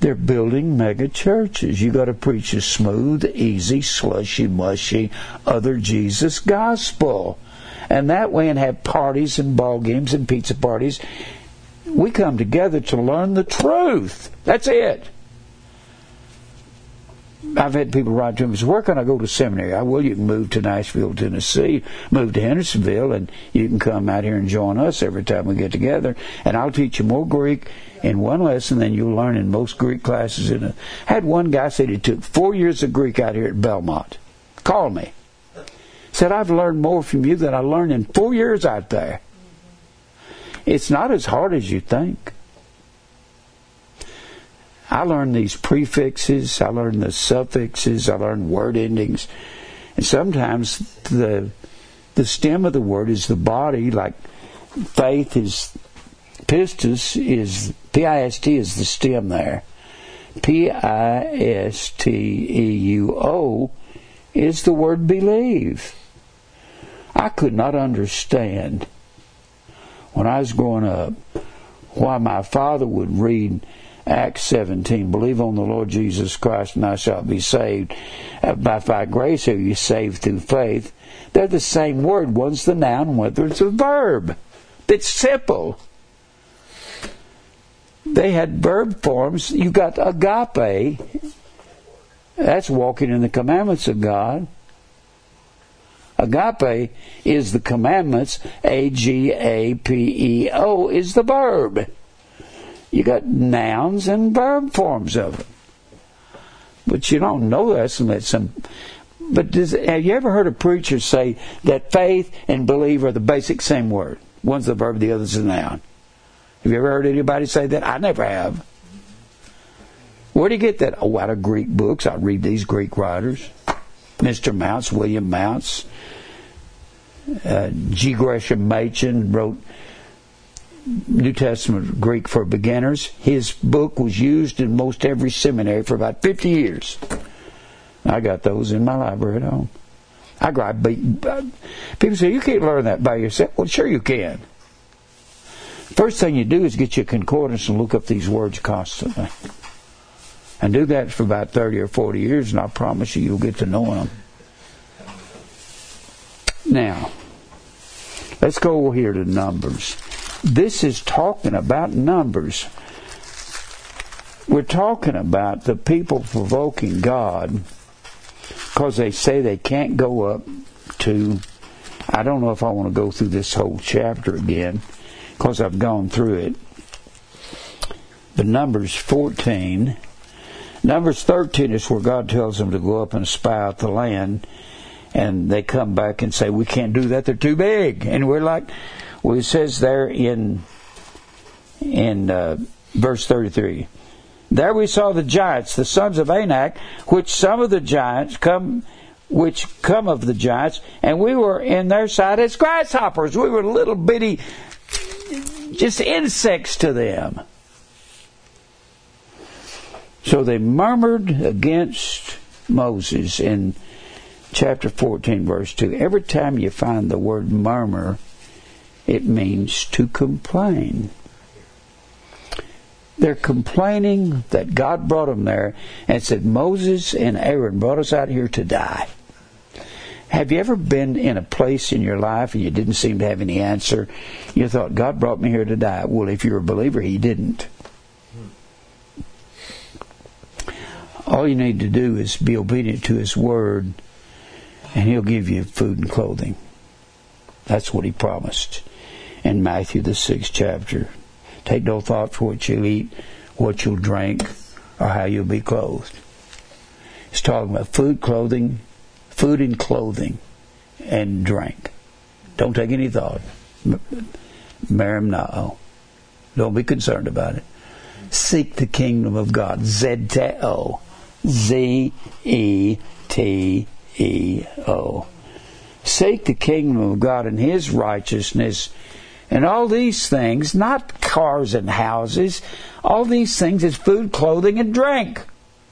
They're building mega churches. You got to preach a smooth, easy, slushy, mushy, other Jesus gospel. And that way, and have parties and ball games and pizza parties. We come together to learn the truth. That's it. I've had people write to me, say, where can I go to seminary? I will, you can move to Nashville, Tennessee, move to Hendersonville, and you can come out here and join us every time we get together. And I'll teach you more Greek in one lesson than you'll learn in most Greek classes. In a, I had one guy said he took four years of Greek out here at Belmont. Call me. Said, I've learned more from you than I learned in four years out there. It's not as hard as you think. I learned these prefixes, I learned the suffixes, I learned word endings. And sometimes the the stem of the word is the body, like faith is pistis is P I S T is the stem there. P I S T E U O is the word believe. I could not understand when I was growing up why my father would read Acts 17. Believe on the Lord Jesus Christ and thou shalt be saved. Uh, by thy grace are you saved through faith. They're the same word. One's the noun, whether it's a verb. It's simple. They had verb forms. You got agape. That's walking in the commandments of God. Agape is the commandments. A G A P E O is the verb. You got nouns and verb forms of it. But you don't know that some. But does, have you ever heard a preacher say that faith and believe are the basic same word? One's the verb, the other's the noun. Have you ever heard anybody say that? I never have. Where do you get that? Oh, out of Greek books. I read these Greek writers. Mr. Mounce, William Mounce, uh, G. Gresham Machen wrote New Testament Greek for beginners. His book was used in most every seminary for about 50 years. I got those in my library at home. I grab people say you can't learn that by yourself. Well, sure you can. First thing you do is get your concordance and look up these words constantly. And do that for about 30 or 40 years, and I promise you, you'll get to know them. Now, let's go over here to Numbers. This is talking about Numbers. We're talking about the people provoking God because they say they can't go up to. I don't know if I want to go through this whole chapter again because I've gone through it. But Numbers 14 Numbers 13 is where God tells them to go up and spy out the land. And they come back and say, We can't do that, they're too big. And we're like, well, it says there in, in uh, verse 33. There we saw the giants, the sons of Anak, which some of the giants come, which come of the giants, and we were in their sight as grasshoppers. We were little bitty, just insects to them. So they murmured against Moses in chapter 14, verse 2. Every time you find the word murmur, it means to complain. They're complaining that God brought them there and said, Moses and Aaron brought us out here to die. Have you ever been in a place in your life and you didn't seem to have any answer? You thought, God brought me here to die. Well, if you're a believer, He didn't. All you need to do is be obedient to His Word, and He'll give you food and clothing. That's what He promised in Matthew, the sixth chapter. Take no thought for what you'll eat, what you'll drink, or how you'll be clothed. It's talking about food, clothing, food and clothing, and drink. Don't take any thought. Marim Don't be concerned about it. Seek the kingdom of God. Zeteo. Z E T E O. Seek the kingdom of God and His righteousness. And all these things, not cars and houses, all these things is food, clothing, and drink.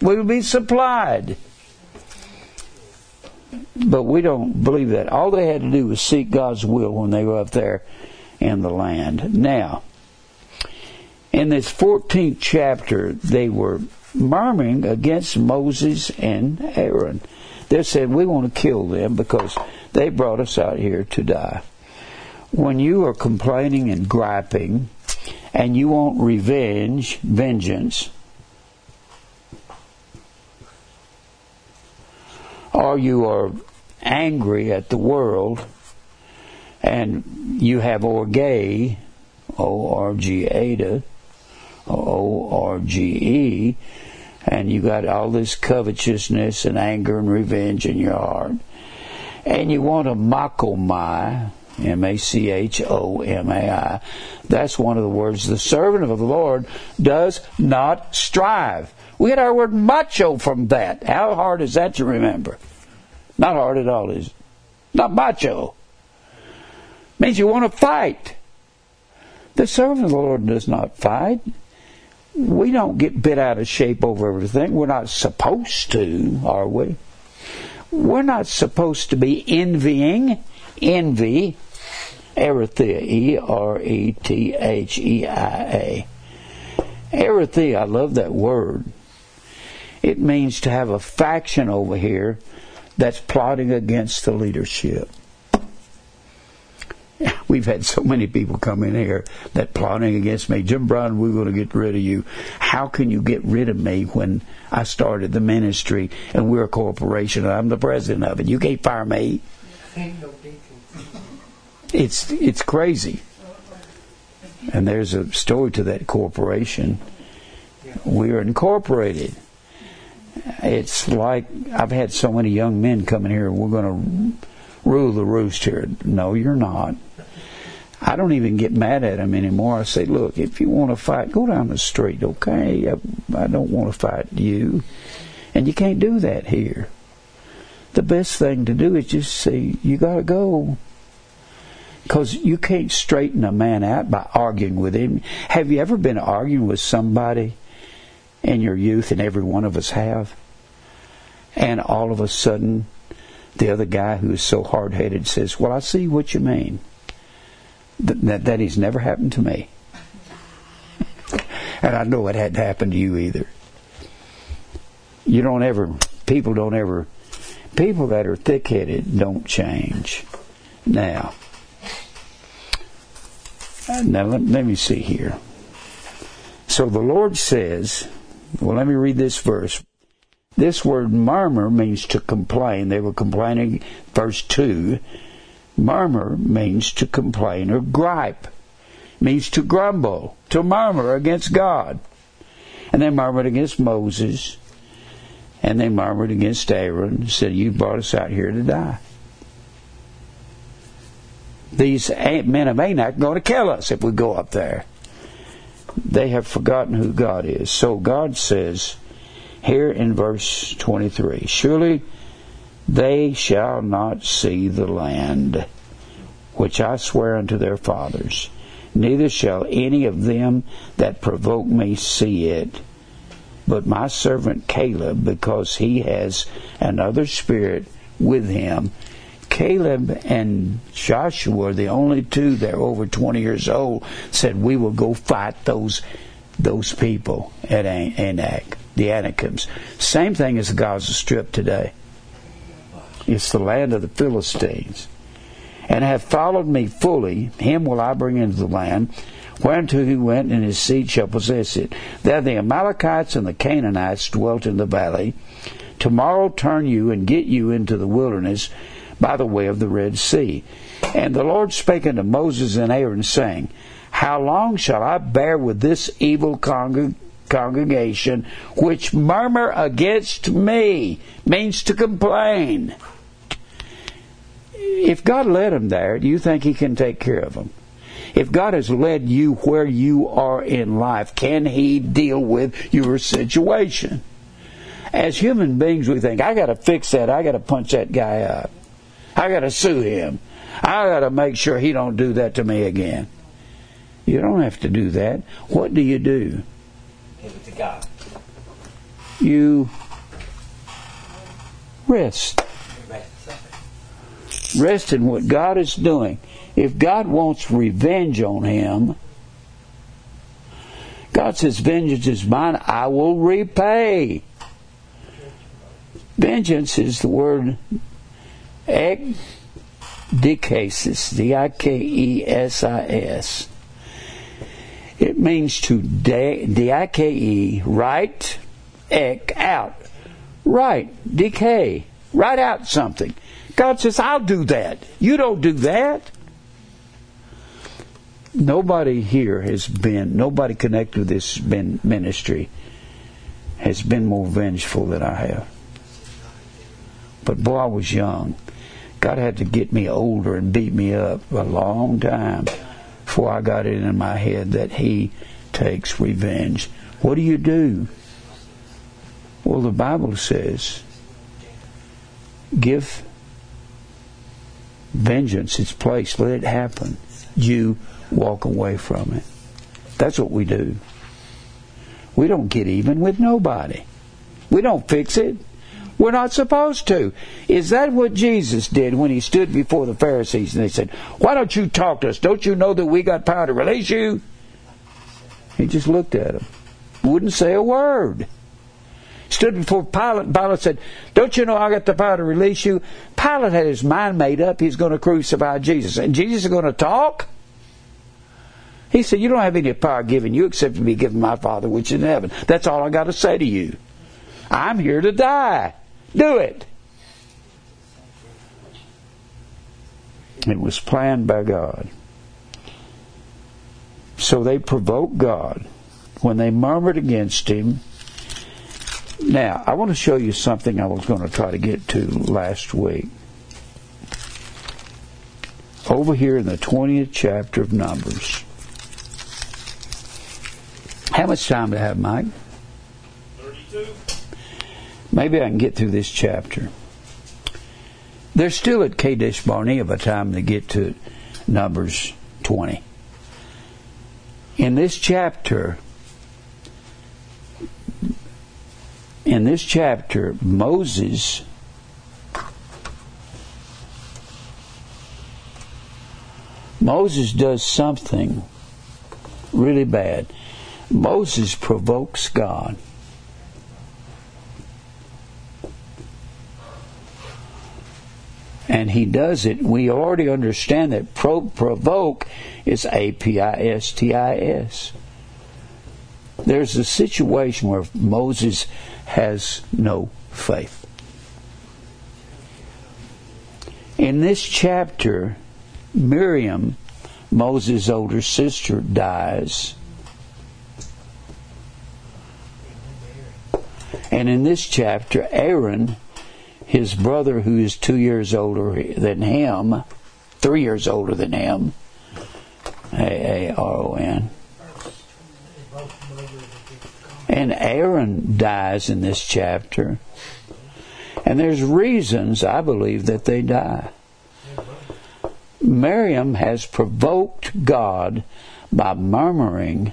We will be supplied. But we don't believe that. All they had to do was seek God's will when they were up there in the land. Now, in this 14th chapter, they were murmuring against Moses and Aaron. They said, We want to kill them because they brought us out here to die. When you are complaining and griping and you want revenge, vengeance, or you are angry at the world and you have orge, O R G A, O R G E, and you got all this covetousness and anger and revenge in your heart, and you want a machomai, M A C H O M A I. That's one of the words. The servant of the Lord does not strive. We get our word macho from that. How hard is that to remember? Not hard at all, is it? Not macho. Means you want to fight. The servant of the Lord does not fight we don't get bit out of shape over everything. We're not supposed to, are we? We're not supposed to be envying. Envy, Eretheia, E-R-E-T-H-E-I-A. Eretheia, I love that word. It means to have a faction over here that's plotting against the leadership. We've had so many people come in here that plotting against me. Jim Brown, we're going to get rid of you. How can you get rid of me when I started the ministry and we're a corporation and I'm the president of it? You can't fire me. It's it's crazy. And there's a story to that corporation. We are incorporated. It's like I've had so many young men coming here. We're going to rule the roost here. No, you're not. I don't even get mad at them anymore. I say, look, if you want to fight, go down the street, okay? I, I don't want to fight you. And you can't do that here. The best thing to do is just say, you got to go. Because you can't straighten a man out by arguing with him. Have you ever been arguing with somebody in your youth, and every one of us have? And all of a sudden, the other guy who is so hard headed says, Well, I see what you mean. That, that, has never happened to me. *laughs* and I know it hadn't happened to you either. You don't ever, people don't ever, people that are thick headed don't change. Now, Uh, now let, me see here. So the Lord says, well, let me read this verse. This word murmur means to complain. They were complaining, verse 2. Murmur means to complain or gripe, means to grumble, to murmur against God. And they murmured against Moses, and they murmured against Aaron, said, You brought us out here to die. These men of Anak going to kill us if we go up there. They have forgotten who God is. So God says here in verse 23 Surely they shall not see the land which I swear unto their fathers, neither shall any of them that provoke me see it. But my servant Caleb, because he has another spirit with him, Caleb and Joshua the only two that are over 20 years old said, We will go fight those, those people at Anak, the Anakims. Same thing as the Gaza Strip today. It's the land of the Philistines. And have followed me fully, him will I bring into the land, whereunto he went, and his seed shall possess it. There the Amalekites and the Canaanites dwelt in the valley. Tomorrow turn you and get you into the wilderness by the way of the Red Sea. And the Lord spake unto Moses and Aaron, saying, How long shall I bear with this evil congregation? congregation which murmur against me means to complain if God led them there, do you think He can take care of them? If God has led you where you are in life, can He deal with your situation? As human beings, we think, I got to fix that. I got to punch that guy up. I got to sue him. I got to make sure he don't do that to me again. You don't have to do that. What do you do?
Give it to God.
You rest. Rest in what God is doing. If God wants revenge on him, God says, Vengeance is mine, I will repay. Vengeance is the word dikesis, D-I-K-E-S-I-S. It means to D-I-K-E, right, ek, out. Right, decay, write out something. God says, I'll do that. You don't do that. Nobody here has been, nobody connected with this ministry has been more vengeful than I have. But boy, I was young. God had to get me older and beat me up a long time before I got it in my head that He takes revenge. What do you do? Well, the Bible says, give vengeance its place. Let it happen. You walk away from it. That's what we do. We don't get even with nobody. We don't fix it. We're not supposed to. Is that what Jesus did when he stood before the Pharisees and they said, Why don't you talk to us? Don't you know that we got power to release you? He just looked at them. Wouldn't say a word stood before Pilate. Pilate said, Don't you know I got the power to release you? Pilate had his mind made up he's going to crucify Jesus. And Jesus is going to talk? He said, You don't have any power given you except to be given my Father which is in heaven. That's all I got to say to you. I'm here to die. Do it. It was planned by God. So they provoked God when they murmured against him. Now, I want to show you something I was going to try to get to last week. Over here in the 20th chapter of Numbers. How much time do I have, Mike? 32. Maybe I can get through this chapter. They're still at Kadesh Barnea by the time they get to Numbers 20. In this chapter, in this chapter, Moses Moses does something really bad. Moses provokes God. And he does it. We already understand that pro- provoke is A P I S T I S. There's a situation where Moses has no faith. In this chapter, Miriam, Moses' older sister, dies. And in this chapter, Aaron, his brother, who is two years older than him, three years older than him, A A R O N, and Aaron dies in this chapter. And there's reasons, I believe, that they die. Miriam has provoked God by murmuring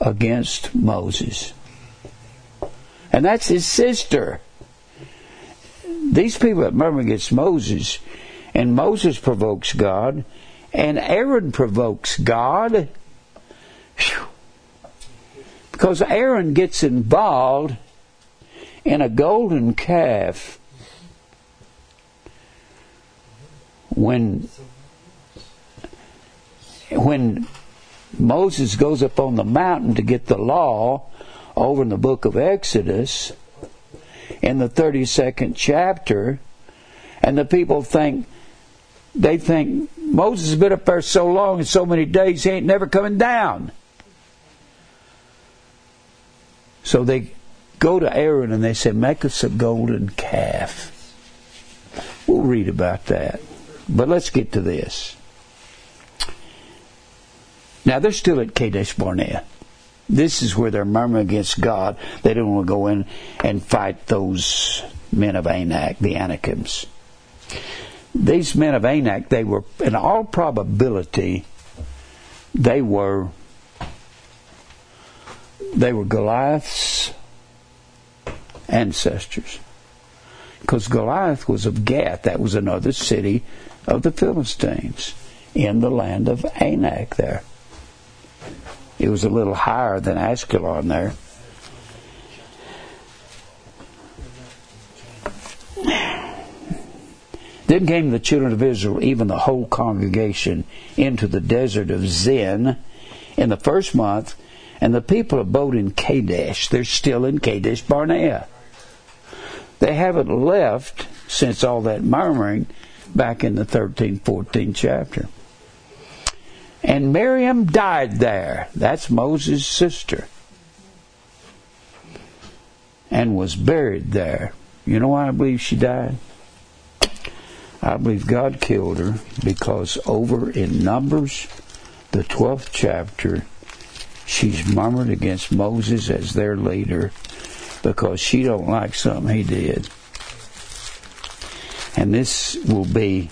against Moses. And that's his sister. These people that murmuring against Moses, and Moses provokes God, and Aaron provokes God. Whew. Because Aaron gets involved in a golden calf when when Moses goes up on the mountain to get the law over in the book of Exodus in the 32nd chapter and the people think they think Moses has been up there so long and so many days he ain't never coming down. So they go to Aaron and they say, Make us a golden calf. We'll read about that. But let's get to this. Now they're still at Kadesh Barnea. This is where they're murmuring against God. They don't want to go in and fight those men of Anak, the Anakims. These men of Anak, they were, in all probability, they were they were Goliath's ancestors. Because Goliath was of Gath, that was another city of the Philistines in the land of Anak there. It was a little higher than Ascalon there. Then came the children of Israel, even the whole congregation, into the desert of Zin in the first month, and the people abode in Kadesh. They're still in Kadesh Barnea. They haven't left since all that murmuring back in the 13, 14 chapter. And Miriam died there. That's Moses' sister. And was buried there. You know why I believe she died? I believe God killed her because over in Numbers, the 12th chapter, she's murmured against Moses as their leader because she don't like something he did. And this will be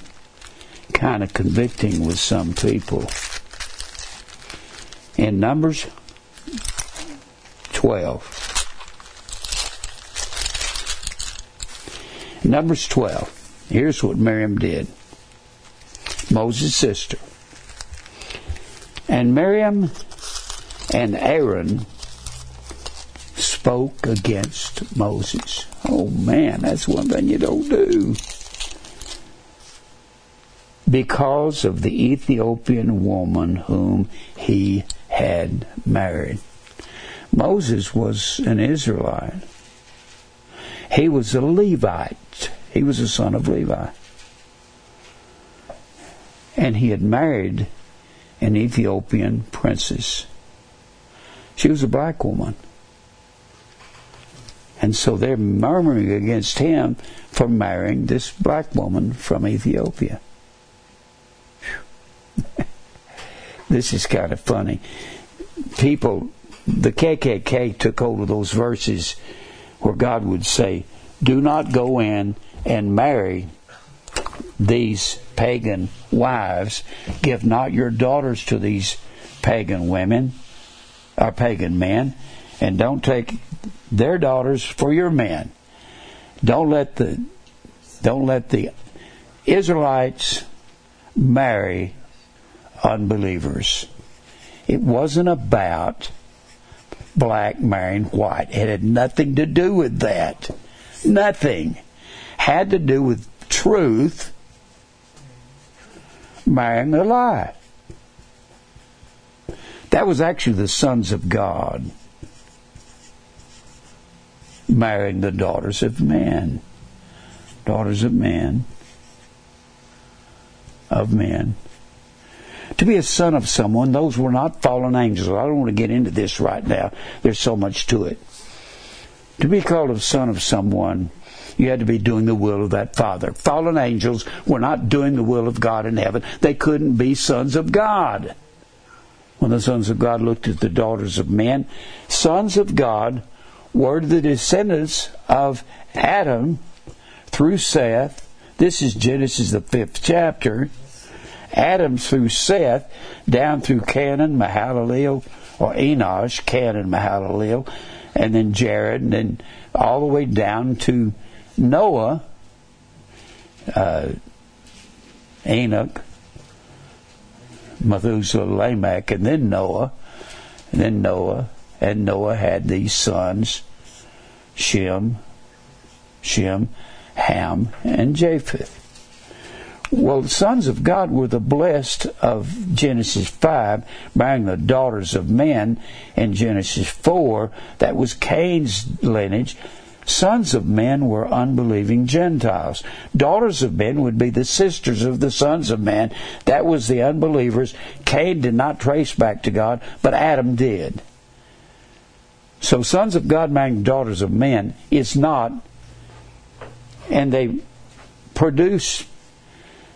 kind of convicting with some people. In Numbers 12. Numbers 12. Here's what Miriam did. Moses' sister. And Miriam and Aaron spoke against Moses. Oh man, that's one thing you don't do. Because of the Ethiopian woman whom he had married. Moses was an Israelite. He was a Levite. He was a son of Levi. And he had married an Ethiopian princess. She was a black woman. And so they're murmuring against him for marrying this black woman from Ethiopia. This is kind of funny. People, the KKK took hold of those verses where God would say, Do not go in and marry these pagan wives. Give not your daughters to these pagan women or pagan men, and don't take their daughters for your men. Don't let the don't let the Israelites marry unbelievers. It wasn't about black marrying white. It had nothing to do with that. Nothing. Had to do with truth marrying a lie. That was actually the sons of God marrying the daughters of men. Daughters of men. Of men. To be a son of someone, those were not fallen angels. I don't want to get into this right now. There's so much to it. To be called a son of someone, you had to be doing the will of that Father. Fallen angels were not doing the will of God in heaven. They couldn't be sons of God. When the sons of God looked at the daughters of men, sons of God were the descendants of Adam through Seth. This is Genesis, the fifth chapter. Adam through Seth, down through Cainan, Mahalalel, or Enosh, Cainan, Mahalalel, and then Jared, and then all the way down to Noah, uh, Enoch, Methuselah, Lamech, and then Noah, and then Noah, and Noah had these sons, Shem, Shem, Ham, and Japheth. Well, the sons of God were the blessed of Genesis 5, marrying the daughters of men in Genesis 4. That was Cain's lineage. Sons of men were unbelieving Gentiles. Daughters of men would be the sisters of the sons of men. That was the unbelievers. Cain did not trace back to God, but Adam did. So, sons of God marrying daughters of men is not, and they produce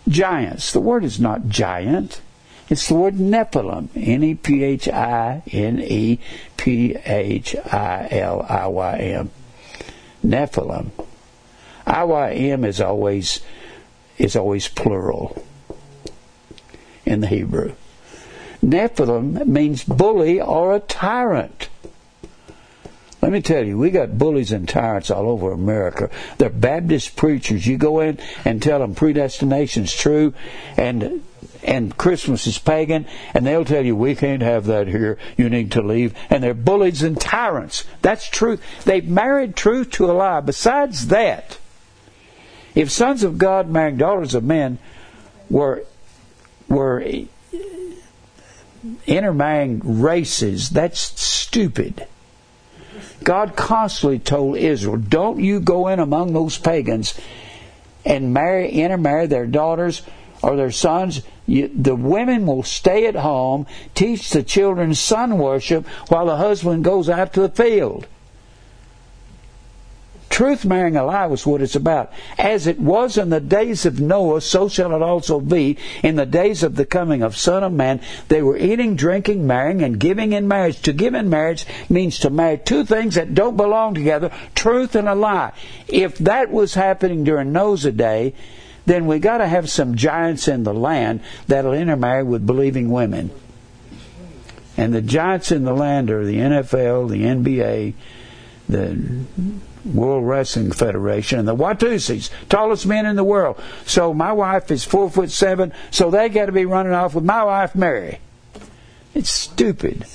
giants. The word is not giant. It's the word Nephilim. N E P H I N E P H I L I Y M. Nephilim. I Y M is always is always plural in the Hebrew. Nephilim means bully or a tyrant. Let me tell you, we got bullies and tyrants all over America. They're Baptist preachers. You go in and tell them predestination's true and and Christmas is pagan, and they'll tell you we can't have that here. You need to leave. And they're bullies and tyrants. That's truth. They've married truth to a lie. Besides that, if sons of God marrying daughters of men were were intermarrying races, that's stupid. God constantly told Israel, don't you go in among those pagans and marry, intermarry their daughters or their sons. You, the women will stay at home, teach the children sun worship while the husband goes out to the field. Truth marrying a lie was what it's about. As it was in the days of Noah, so shall it also be in the days of the coming of Son of Man. They were eating, drinking, marrying, and giving in marriage. To give in marriage means to marry two things that don't belong together truth and a lie. If that was happening during Noah's day, then we got to have some giants in the land that'll intermarry with believing women. And the giants in the land are the NFL, the NBA, the World Wrestling Federation, and the Watusis, tallest men in the world. So my wife is four foot seven, so they got to be running off with my wife Mary. It's stupid.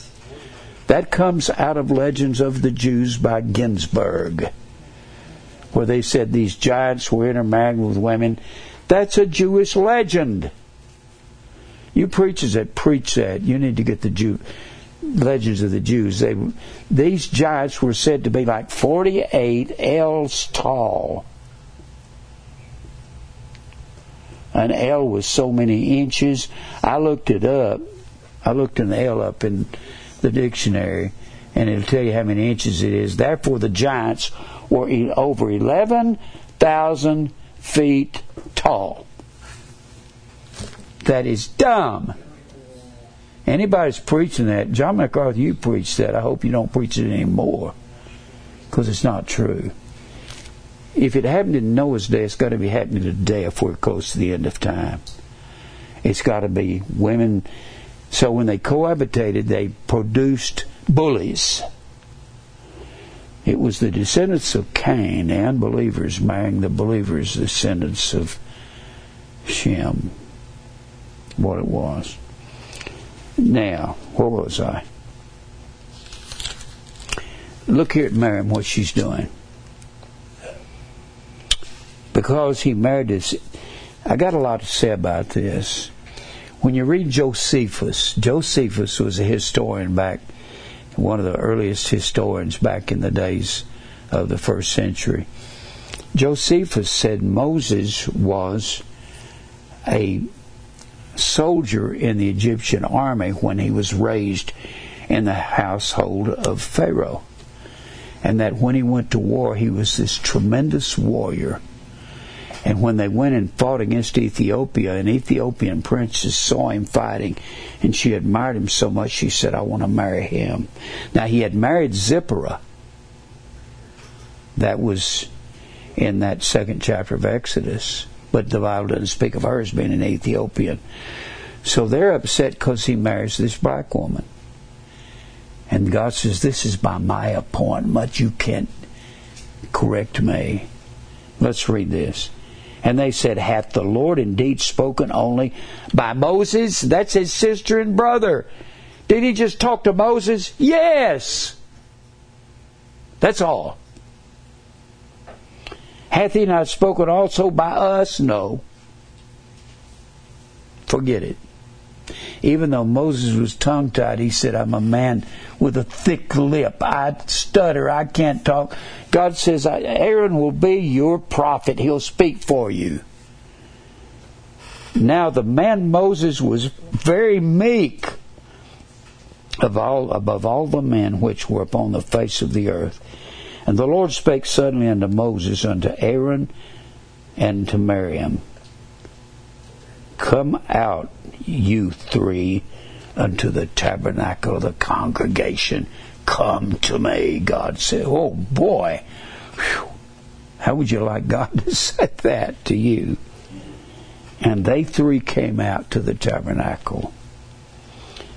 That comes out of Legends of the Jews by Ginzberg, where they said these giants were intermarrying with women. That's a Jewish legend. You preachers that preach that, you need to get the Jew legends of the Jews. They, these giants were said to be like 48 ells tall. An ell was so many inches. I looked it up. I looked an ell up in the dictionary, and it'll tell you how many inches it is. Therefore, the giants were over 11,000 feet tall. That is dumb. Anybody's preaching that, John MacArthur, you preach that. I hope you don't preach it anymore because it's not true. If it happened in Noah's day, it's got to be happening today if we're close to the end of time. It's got to be women. So when they cohabitated, they produced bullies. It was the descendants of Cain, the unbelievers, marrying the believers, the descendants of Shem. What it was. Now, where was I? Look here at Miriam, what she's doing. Because he married this, I got a lot to say about this. When you read Josephus, Josephus was a historian back, one of the earliest historians back in the days of the first century. Josephus said Moses was a soldier in the Egyptian army when he was raised in the household of Pharaoh. And that when he went to war, he was this tremendous warrior. And when they went and fought against Ethiopia, an Ethiopian princess saw him fighting, and she admired him so much she said, I want to marry him. Now, he had married Zipporah. That was in that second chapter of Exodus but the Bible doesn't speak of her as being an Ethiopian. So they're upset because he marries this black woman. And God says, This is by my appointment. You can't correct me. Let's read this. And they said, Hath the Lord indeed spoken only by Moses? That's his sister and brother. Did he just talk to Moses? Yes. That's all. Hath he not spoken also by us? No. Forget it. Even though Moses was tongue tied, he said, I'm a man with a thick lip. I stutter. I can't talk. God says, Aaron will be your prophet. He'll speak for you. Now, the man Moses was very meek of all, above all the men which were upon the face of the earth. And the Lord spake suddenly unto Moses, unto Aaron, and to Miriam Come out, you three, unto the tabernacle of the congregation. Come to me, God said. Oh boy, Whew. how would you like God *laughs* to say that to you? And they three came out to the tabernacle.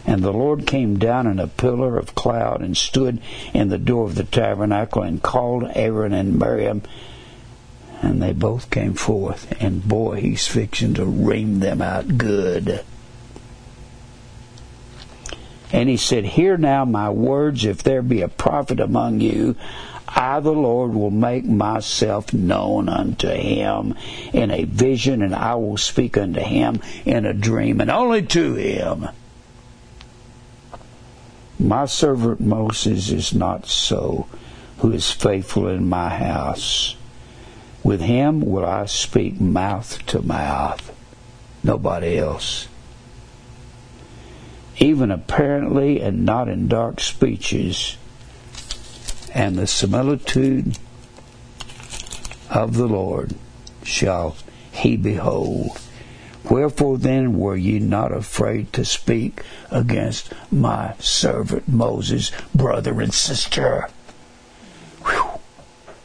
And the Lord came down in a pillar of cloud and stood in the door of the tabernacle and called Aaron and Miriam. And they both came forth. And boy, he's fixing to ream them out good. And he said, Hear now my words. If there be a prophet among you, I, the Lord, will make myself known unto him in a vision, and I will speak unto him in a dream, and only to him. My servant Moses is not so, who is faithful in my house. With him will I speak mouth to mouth, nobody else. Even apparently and not in dark speeches, and the similitude of the Lord shall he behold. Wherefore then were ye not afraid to speak against my servant Moses, brother and sister? Whew.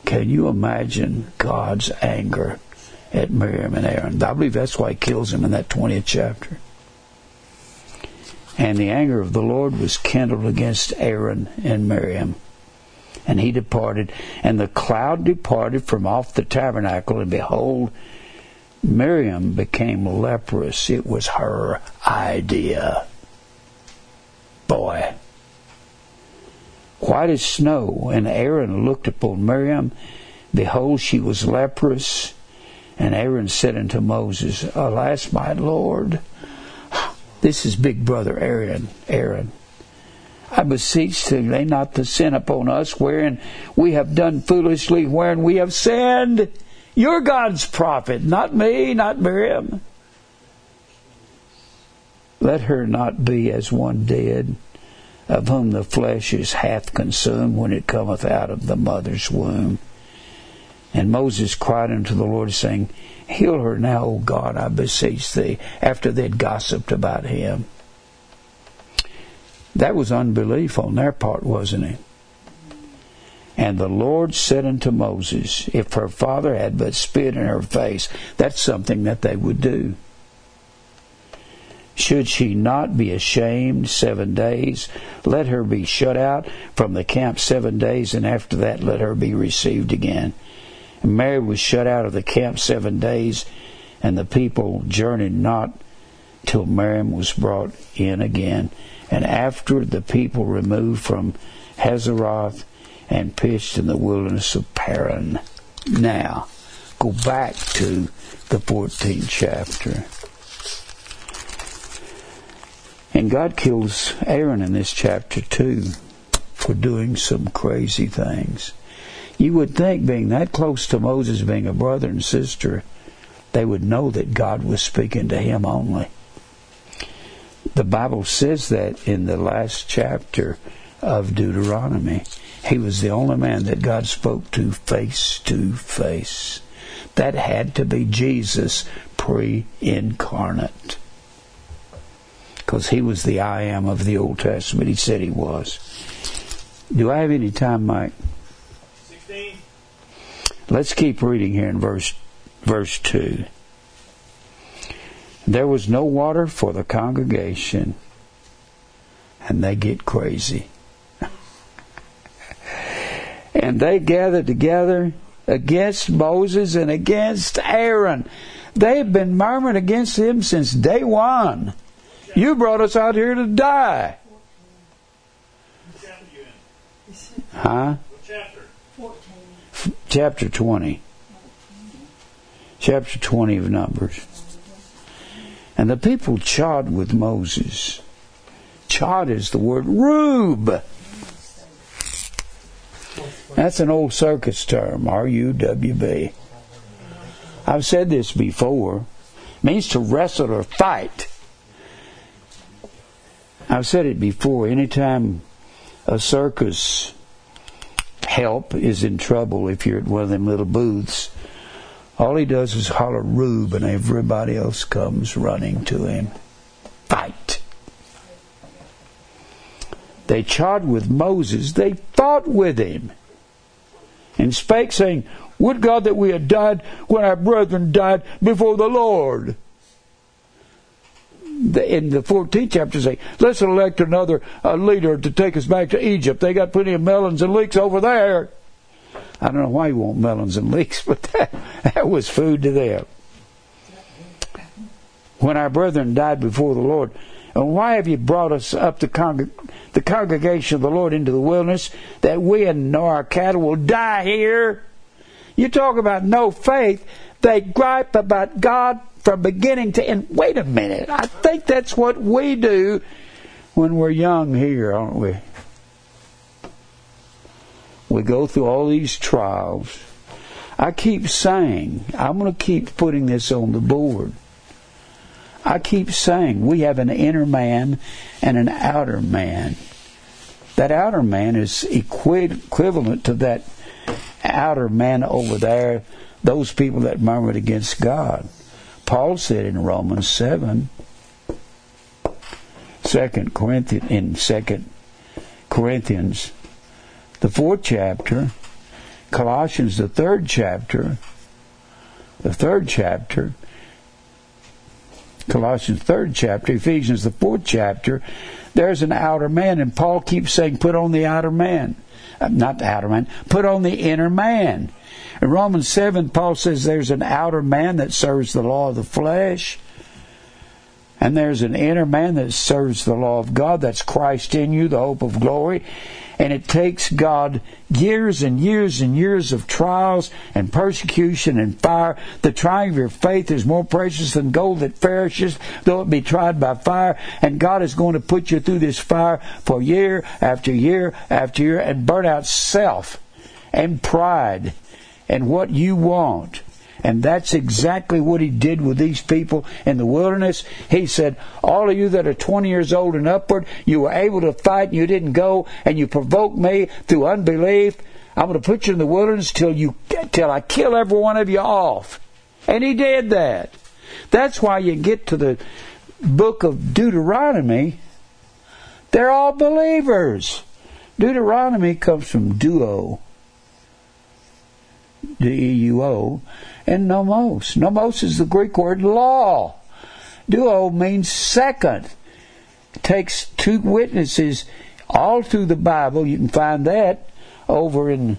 Can you imagine God's anger at Miriam and Aaron? I believe that's why he kills them in that 20th chapter. And the anger of the Lord was kindled against Aaron and Miriam. And he departed, and the cloud departed from off the tabernacle, and behold, Miriam became leprous. It was her idea. Boy. White as snow. And Aaron looked upon Miriam. Behold, she was leprous. And Aaron said unto Moses, Alas, my Lord. This is big brother Aaron. Aaron. I beseech thee, lay not the sin upon us, wherein we have done foolishly, wherein we have sinned. You're God's prophet, not me, not Miriam. Let her not be as one dead, of whom the flesh is half consumed when it cometh out of the mother's womb. And Moses cried unto the Lord, saying, Heal her now, O God, I beseech thee, after they'd gossiped about him. That was unbelief on their part, wasn't it? And the Lord said unto Moses, If her father had but spit in her face, that's something that they would do. Should she not be ashamed seven days, let her be shut out from the camp seven days, and after that let her be received again. And Mary was shut out of the camp seven days, and the people journeyed not till Miriam was brought in again. And after the people removed from Hazeroth and pitched in the wilderness of Paran. Now, go back to the 14th chapter. And God kills Aaron in this chapter too for doing some crazy things. You would think, being that close to Moses, being a brother and sister, they would know that God was speaking to him only. The Bible says that in the last chapter of Deuteronomy. He was the only man that God spoke to face to face. That had to be Jesus pre incarnate because he was the I am of the Old Testament. He said he was. Do I have any time, Mike? 16. Let's keep reading here in verse verse 2. There was no water for the congregation, and they get crazy. And they gathered together against Moses and against Aaron. They've been murmuring against him since day one. You brought us out here to die. Huh? Chapter? Chapter 20. Chapter 20 of Numbers. And the people chawed with Moses. Chawed is the word rube. That's an old circus term, R U W B. I've said this before. It means to wrestle or fight. I've said it before. Anytime a circus help is in trouble, if you're at one of them little booths, all he does is holler Rube, and everybody else comes running to him. Fight. They chawed with Moses. They fought with him. And spake, saying, Would God that we had died when our brethren died before the Lord in the 14th chapter say, let's elect another uh, leader to take us back to Egypt. They got plenty of melons and leeks over there. I don't know why you want melons and leeks, *laughs* but that, that was food to them. When our brethren died before the Lord, and why have you brought us up the, the congregation of the Lord into the wilderness that we and our cattle will die here? You talk about no faith. They gripe about God from beginning to end. Wait a minute. I think that's what we do when we're young here, aren't we? We go through all these trials. I keep saying, I'm going to keep putting this on the board. I keep saying we have an inner man and an outer man. That outer man is equivalent to that outer man over there, those people that murmured against God. Paul said in Romans 7, 2 Corinthians, in 2 Corinthians, the fourth chapter, Colossians, the third chapter, the third chapter, Colossians, third chapter, Ephesians, the fourth chapter, there's an outer man, and Paul keeps saying, put on the outer man. Uh, not the outer man, put on the inner man. In Romans 7, Paul says there's an outer man that serves the law of the flesh, and there's an inner man that serves the law of God. That's Christ in you, the hope of glory. And it takes God years and years and years of trials and persecution and fire. The trying of your faith is more precious than gold that perishes, though it be tried by fire. And God is going to put you through this fire for year after year after year and burn out self and pride and what you want and that's exactly what he did with these people in the wilderness. He said, All of you that are 20 years old and upward, you were able to fight and you didn't go, and you provoked me through unbelief. I'm going to put you in the wilderness till you till I kill every one of you off. And he did that. That's why you get to the book of Deuteronomy. They're all believers. Deuteronomy comes from duo. D E U O and nomos. Nomos is the Greek word law. Duo means second. It takes two witnesses all through the Bible. You can find that over in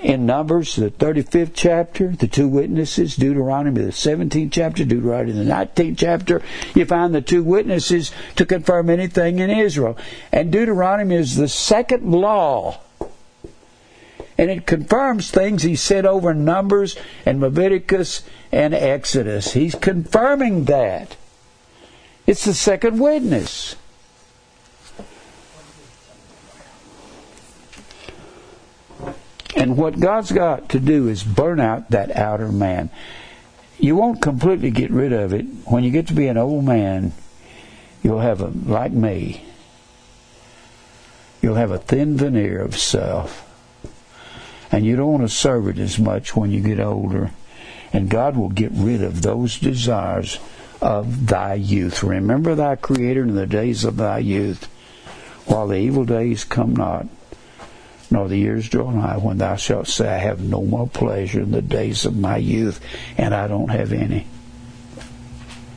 in Numbers, the 35th chapter, the two witnesses, Deuteronomy, the 17th chapter, Deuteronomy, the 19th chapter, you find the two witnesses to confirm anything in Israel. And Deuteronomy is the second law and it confirms things he said over in Numbers and Leviticus and Exodus. He's confirming that. It's the second witness. And what God's got to do is burn out that outer man. You won't completely get rid of it. When you get to be an old man, you'll have a, like me, you'll have a thin veneer of self and you don't want to serve it as much when you get older. And God will get rid of those desires of thy youth. Remember thy Creator in the days of thy youth, while the evil days come not, nor the years draw nigh, when thou shalt say, I have no more pleasure in the days of my youth, and I don't have any.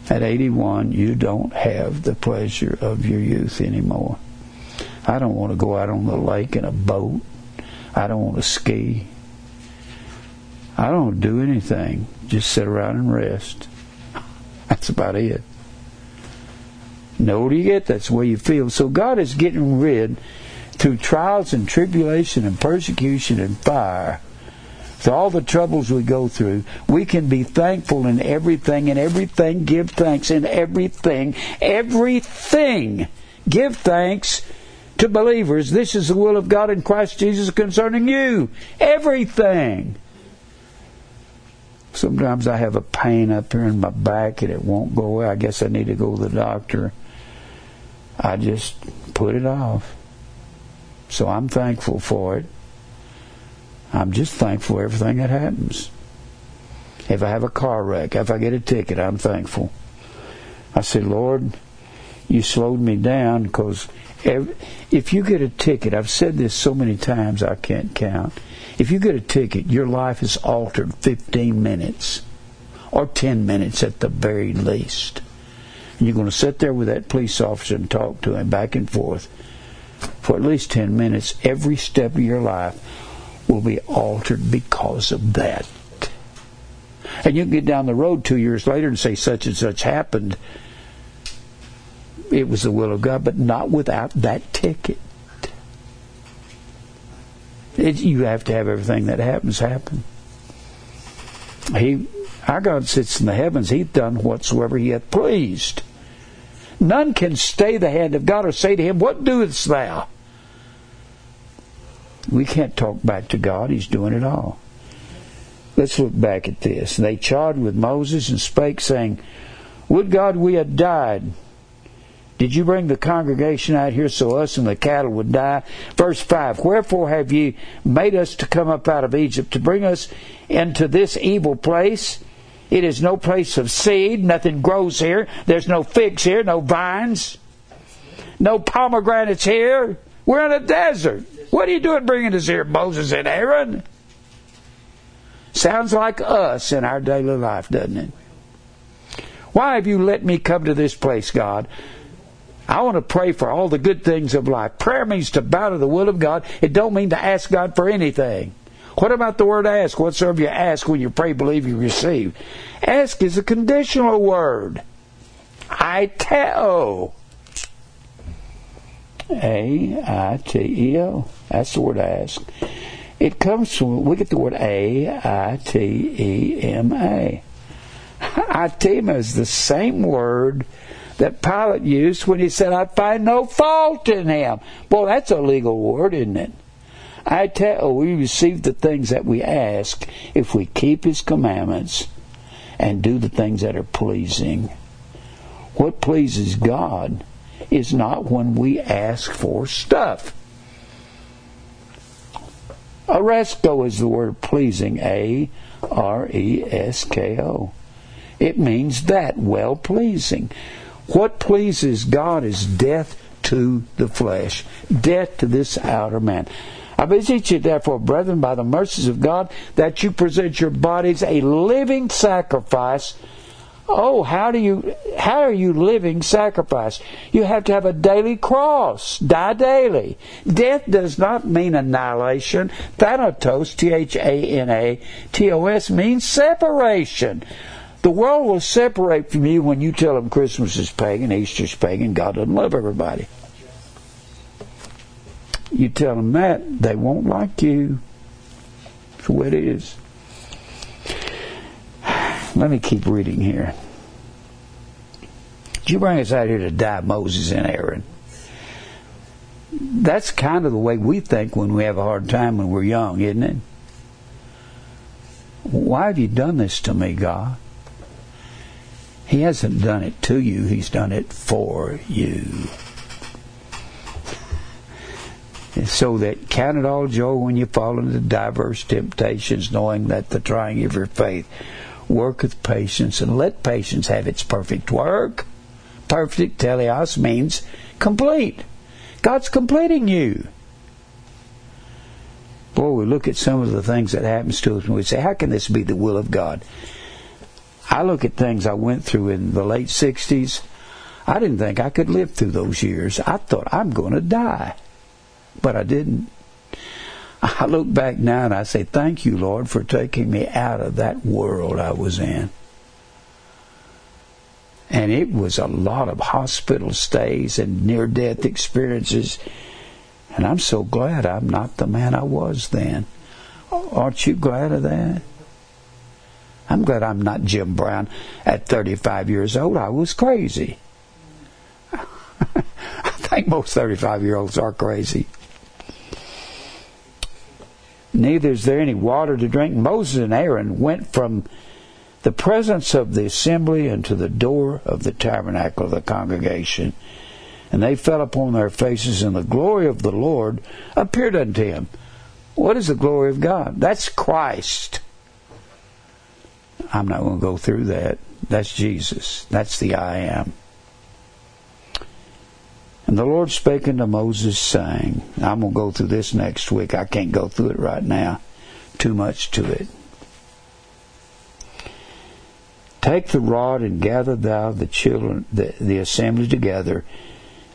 At 81, you don't have the pleasure of your youth anymore. I don't want to go out on the lake in a boat. I don't want to ski. I don't do anything. Just sit around and rest. *laughs* That's about it. The older you get, that's the way you feel. So God is getting rid, through trials and tribulation and persecution and fire, through all the troubles we go through, we can be thankful in everything, and everything give thanks in everything, everything. Give thanks to believers, this is the will of God in Christ Jesus concerning you. Everything. Sometimes I have a pain up here in my back and it won't go away. I guess I need to go to the doctor. I just put it off. So I'm thankful for it. I'm just thankful for everything that happens. If I have a car wreck, if I get a ticket, I'm thankful. I say, Lord, you slowed me down because if you get a ticket, I've said this so many times I can't count. If you get a ticket, your life is altered 15 minutes or 10 minutes at the very least. And you're going to sit there with that police officer and talk to him back and forth for at least 10 minutes. Every step of your life will be altered because of that. And you can get down the road two years later and say such and such happened it was the will of God, but not without that ticket. It, you have to have everything that happens happen. He, our God sits in the heavens. He's done whatsoever He hath pleased. None can stay the hand of God or say to Him, What doest thou? We can't talk back to God. He's doing it all. Let's look back at this. They charged with Moses and spake, saying, Would God we had died did you bring the congregation out here so us and the cattle would die? Verse 5 Wherefore have ye made us to come up out of Egypt to bring us into this evil place? It is no place of seed, nothing grows here. There's no figs here, no vines, no pomegranates here. We're in a desert. What are you doing bringing us here, Moses and Aaron? Sounds like us in our daily life, doesn't it? Why have you let me come to this place, God? I want to pray for all the good things of life. Prayer means to bow to the will of God. It don't mean to ask God for anything. What about the word ask? Whatsoever you ask when you pray, believe you receive. Ask is a conditional word. Aiteo. A I T E O. That's the word ask. It comes from, we get the word A I T E M A. Aitema is the same word that Pilate used when he said, I find no fault in him. Boy, that's a legal word, isn't it? Aiteo we receive the things that we ask if we keep his commandments and do the things that are pleasing. What pleases God is not when we ask for stuff. Aresko is the word pleasing, A R E S K O. It means that, well pleasing. What pleases God is death to the flesh, death to this outer man. I beseech you, therefore, brethren, by the mercies of God, that you present your bodies a living sacrifice. Oh, how do you, how are you living sacrifice? You have to have a daily cross. Die daily. Death does not mean annihilation. Thanatos, T-H-A-N-A-T-O-S means separation. The world will separate from you when you tell them Christmas is pagan, Easter's pagan, God doesn't love everybody. You tell them that, they won't like you. That's way it is. *sighs* Let me keep reading here. Did you bring us out here to die Moses and Aaron? That's kind of the way we think when we have a hard time when we're young, isn't it? Why have you done this to me, God? He hasn't done it to you, He's done it for you so that count it all joy when you fall into diverse temptations, knowing that the trying of your faith worketh patience, and let patience have its perfect work. Perfect, teleos, means complete. God's completing you. Boy, we look at some of the things that happens to us and we say, how can this be the will of God? I look at things I went through in the late 60s. I didn't think I could live through those years. I thought I'm going to die but I didn't. I look back now and I say, Thank you, Lord, for taking me out of that world I was in. And it was a lot of hospital stays and near death experiences. And I'm so glad I'm not the man I was then. Aren't you glad of that? I'm glad I'm not Jim Brown at 35 years old. I was crazy. *laughs* I think most 35 year olds are crazy neither is there any water to drink. Moses and Aaron went from the presence of the assembly unto the door of the tabernacle of the congregation. And they fell upon their faces, and the glory of the Lord appeared unto him. What is the glory of God? That's Christ. I'm not going to go through that. That's Jesus. That's the I am. And the Lord spake unto Moses, saying, I'm going to go through this next week. I can't go through it right now. Too much to it. Take the rod and gather thou the children, the, the assembly together,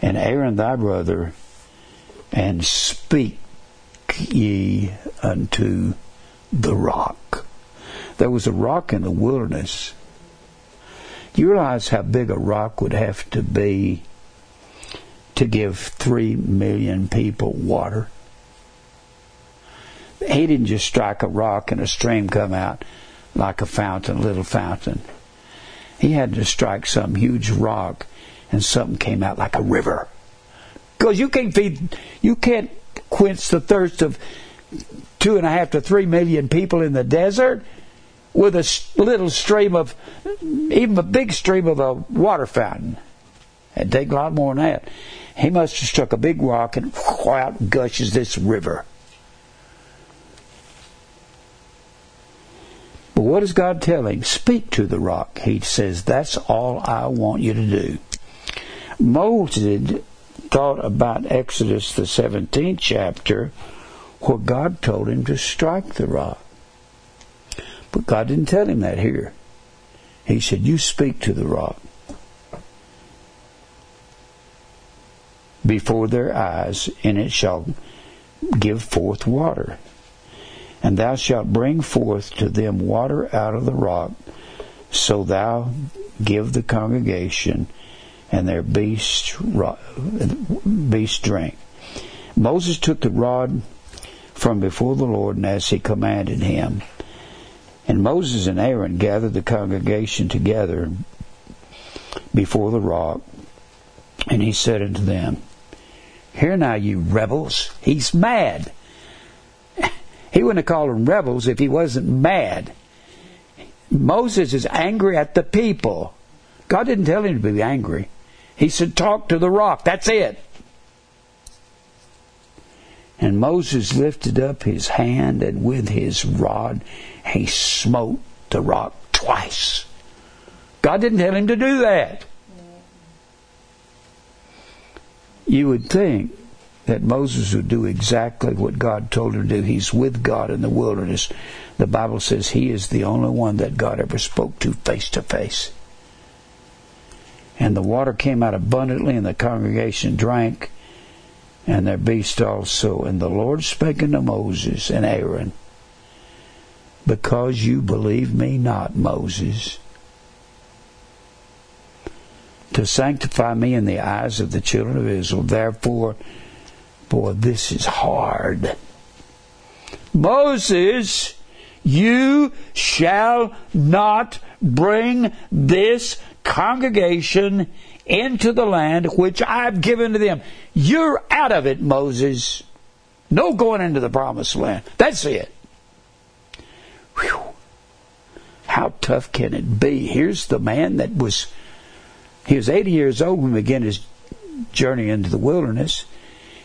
and Aaron thy brother, and speak ye unto the rock. There was a rock in the wilderness. You realize how big a rock would have to be to give three million people water. He didn't just strike a rock and a stream come out like a fountain, a little fountain. He had to strike some huge rock and something came out like a river. Because you can't feed, you can't quench the thirst of two and a half to three million people in the desert with a little stream of, even a big stream of a water fountain. It'd take a lot more than that. He must have struck a big rock and out gushes this river. But what does God tell him? Speak to the rock. He says, That's all I want you to do. Moses thought about Exodus, the 17th chapter, where God told him to strike the rock. But God didn't tell him that here. He said, You speak to the rock. before their eyes, and it shall give forth water. And thou shalt bring forth to them water out of the rock, so thou give the congregation, and their beasts, beast drank. Moses took the rod from before the Lord, and as he commanded him. And Moses and Aaron gathered the congregation together before the rock, and he said unto them, Hear now, you rebels. He's mad. He wouldn't have called them rebels if he wasn't mad. Moses is angry at the people. God didn't tell him to be angry. He said, Talk to the rock. That's it. And Moses lifted up his hand, and with his rod he smote the rock twice. God didn't tell him to do that. You would think that Moses would do exactly what God told him to do. He's with God in the wilderness. The Bible says he is the only one that God ever spoke to face to face. And the water came out abundantly, and the congregation drank, and their beast also. And the Lord spake unto Moses and Aaron, Because you believe me not, Moses, to sanctify me in the eyes of the children of Israel. Therefore, boy, this is hard. Moses, you shall not bring this congregation into the land which I've given to them. You're out of it, Moses. No going into the promised land. That's it. Whew. How tough can it be? Here's the man that was he was 80 years old when he began his journey into the wilderness.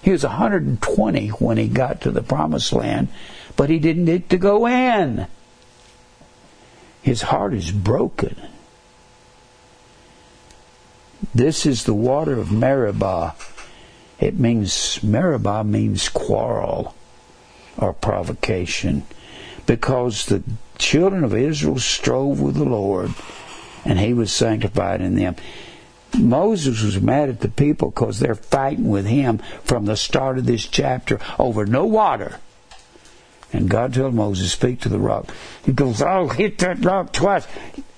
He was 120 when he got to the promised land, but he didn't get to go in. His heart is broken. This is the water of Meribah. It means, Meribah means quarrel or provocation because the children of Israel strove with the Lord and he was sanctified in them. Moses was mad at the people because they're fighting with him from the start of this chapter over no water. And God told Moses, speak to the rock. He goes, I'll hit that rock twice.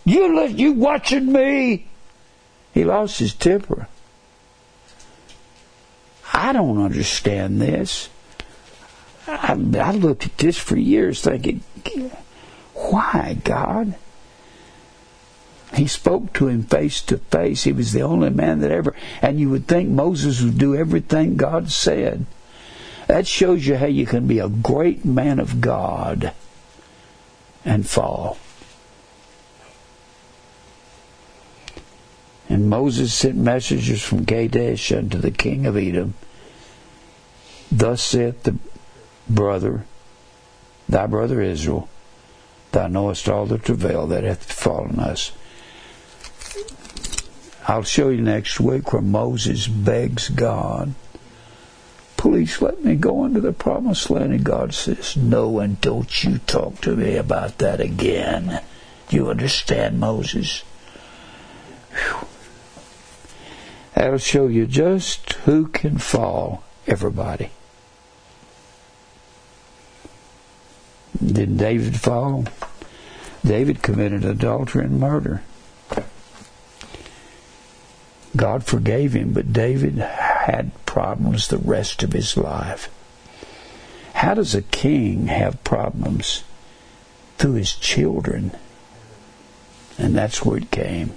You, you watching me? He lost his temper. I don't understand this. I, I looked at this for years thinking, why, God? He spoke to him face to face. He was the only man that ever, and you would think Moses would do everything God said. That shows you how you can be a great man of God and fall. And Moses sent messengers from Kadesh unto the king of Edom. Thus saith the brother, thy brother Israel, thou knowest all the travail that hath befallen us. I'll show you next week where Moses begs God, please let me go into the promised land. And God says, no, and don't you talk to me about that again. You understand, Moses? Whew. That'll show you just who can fall. Everybody. Did David fall? David committed adultery and murder. God forgave him, but David had problems the rest of his life. How does a king have problems? Through his children. And that's where it came.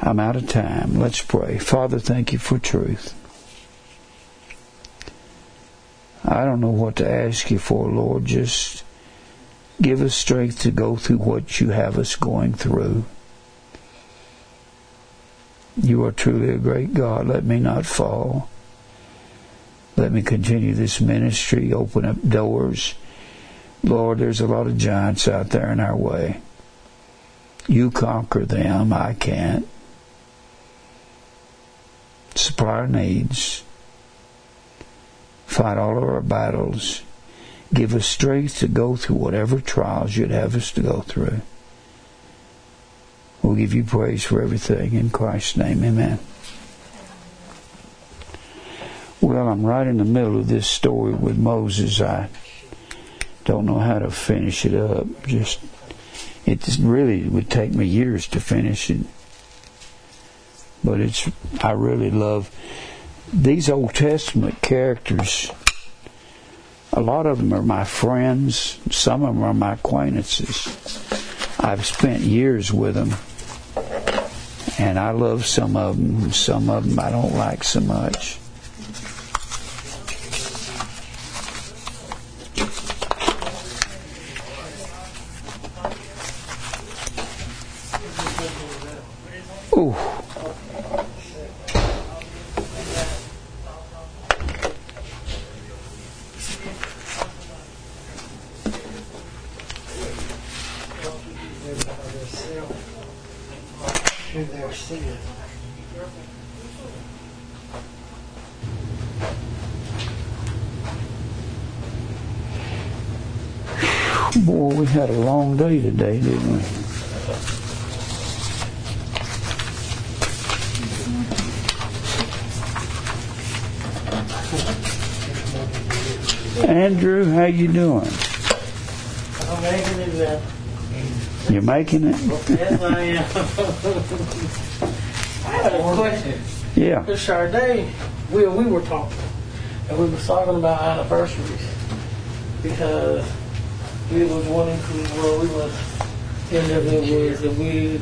I'm out of time. Let's pray. Father, thank you for truth. I don't know what to ask you for, Lord. Just give us strength to go through what you have us going through. You are truly a great God. Let me not fall. Let me continue this ministry, open up doors. Lord, there's a lot of giants out there in our way. You conquer them. I can't supply our needs, fight all of our battles, give us strength to go through whatever trials you'd have us to go through. We'll give you praise for everything in Christ's name. Amen. Well, I'm right in the middle of this story with Moses. I don't know how to finish it up. Just it just really would take me years to finish it. but it's I really love these Old Testament characters. A lot of them are my friends. Some of them are my acquaintances. I've spent years with them, and I love some of them. Some of them I don't like so much. Ooh.
Through their sin.
Boy, we had a long day didn't we? Andrew, how you doing?
I'm making it now.
You making it?
Yes, I am. *laughs* I had a question.
Yeah.
This Charday, we, we were talking, and we were talking about anniversaries because we was wanting to, well, we was in the was that we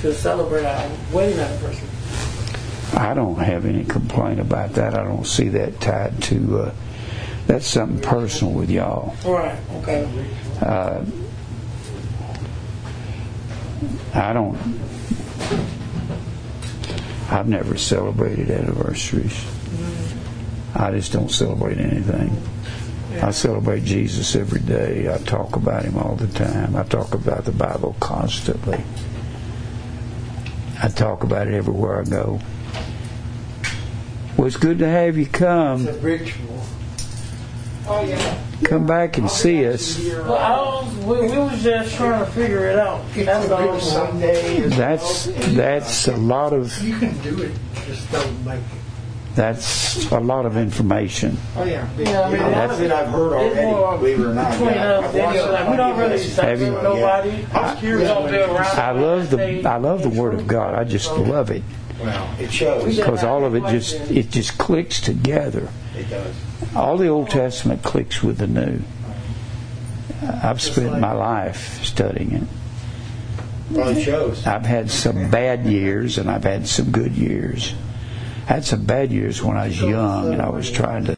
should celebrate our wedding anniversary.
I don't have any complaint about that. I don't see that tied to. Uh, that's something personal with y'all.
Right. Okay.
Uh, I don't. I've never celebrated anniversaries. I just don't celebrate anything. I celebrate Jesus every day. I talk about him all the time. I talk about the Bible constantly. I talk about it everywhere I go. Well, it's good to have you come.
It's a ritual. Oh yeah.
Come back and oh, see us.
Well, I was, we, we was just trying to figure it out. That's all.
Sunday.
That's that's a lot of
You can do it, just don't make it.
That's a lot of information.
Oh yeah. Yeah. I mean,
A lot of it I've heard
It's
already,
more
believe it or not.
between
Yeah,
us.
I've
and
watched
you. Like, we don't really
it.
separate
you-
nobody.
I was curious
We don't
when
do
you-
around.
I love the I love the Word of God. I just love it
Well, it shows.
because all of it just it just clicks together.
It does.
All the Old Testament clicks with the New. I've spent my life studying it.
Well, it shows.
I've had some bad years and I've had some good years. Had some bad years when I was young and I was trying to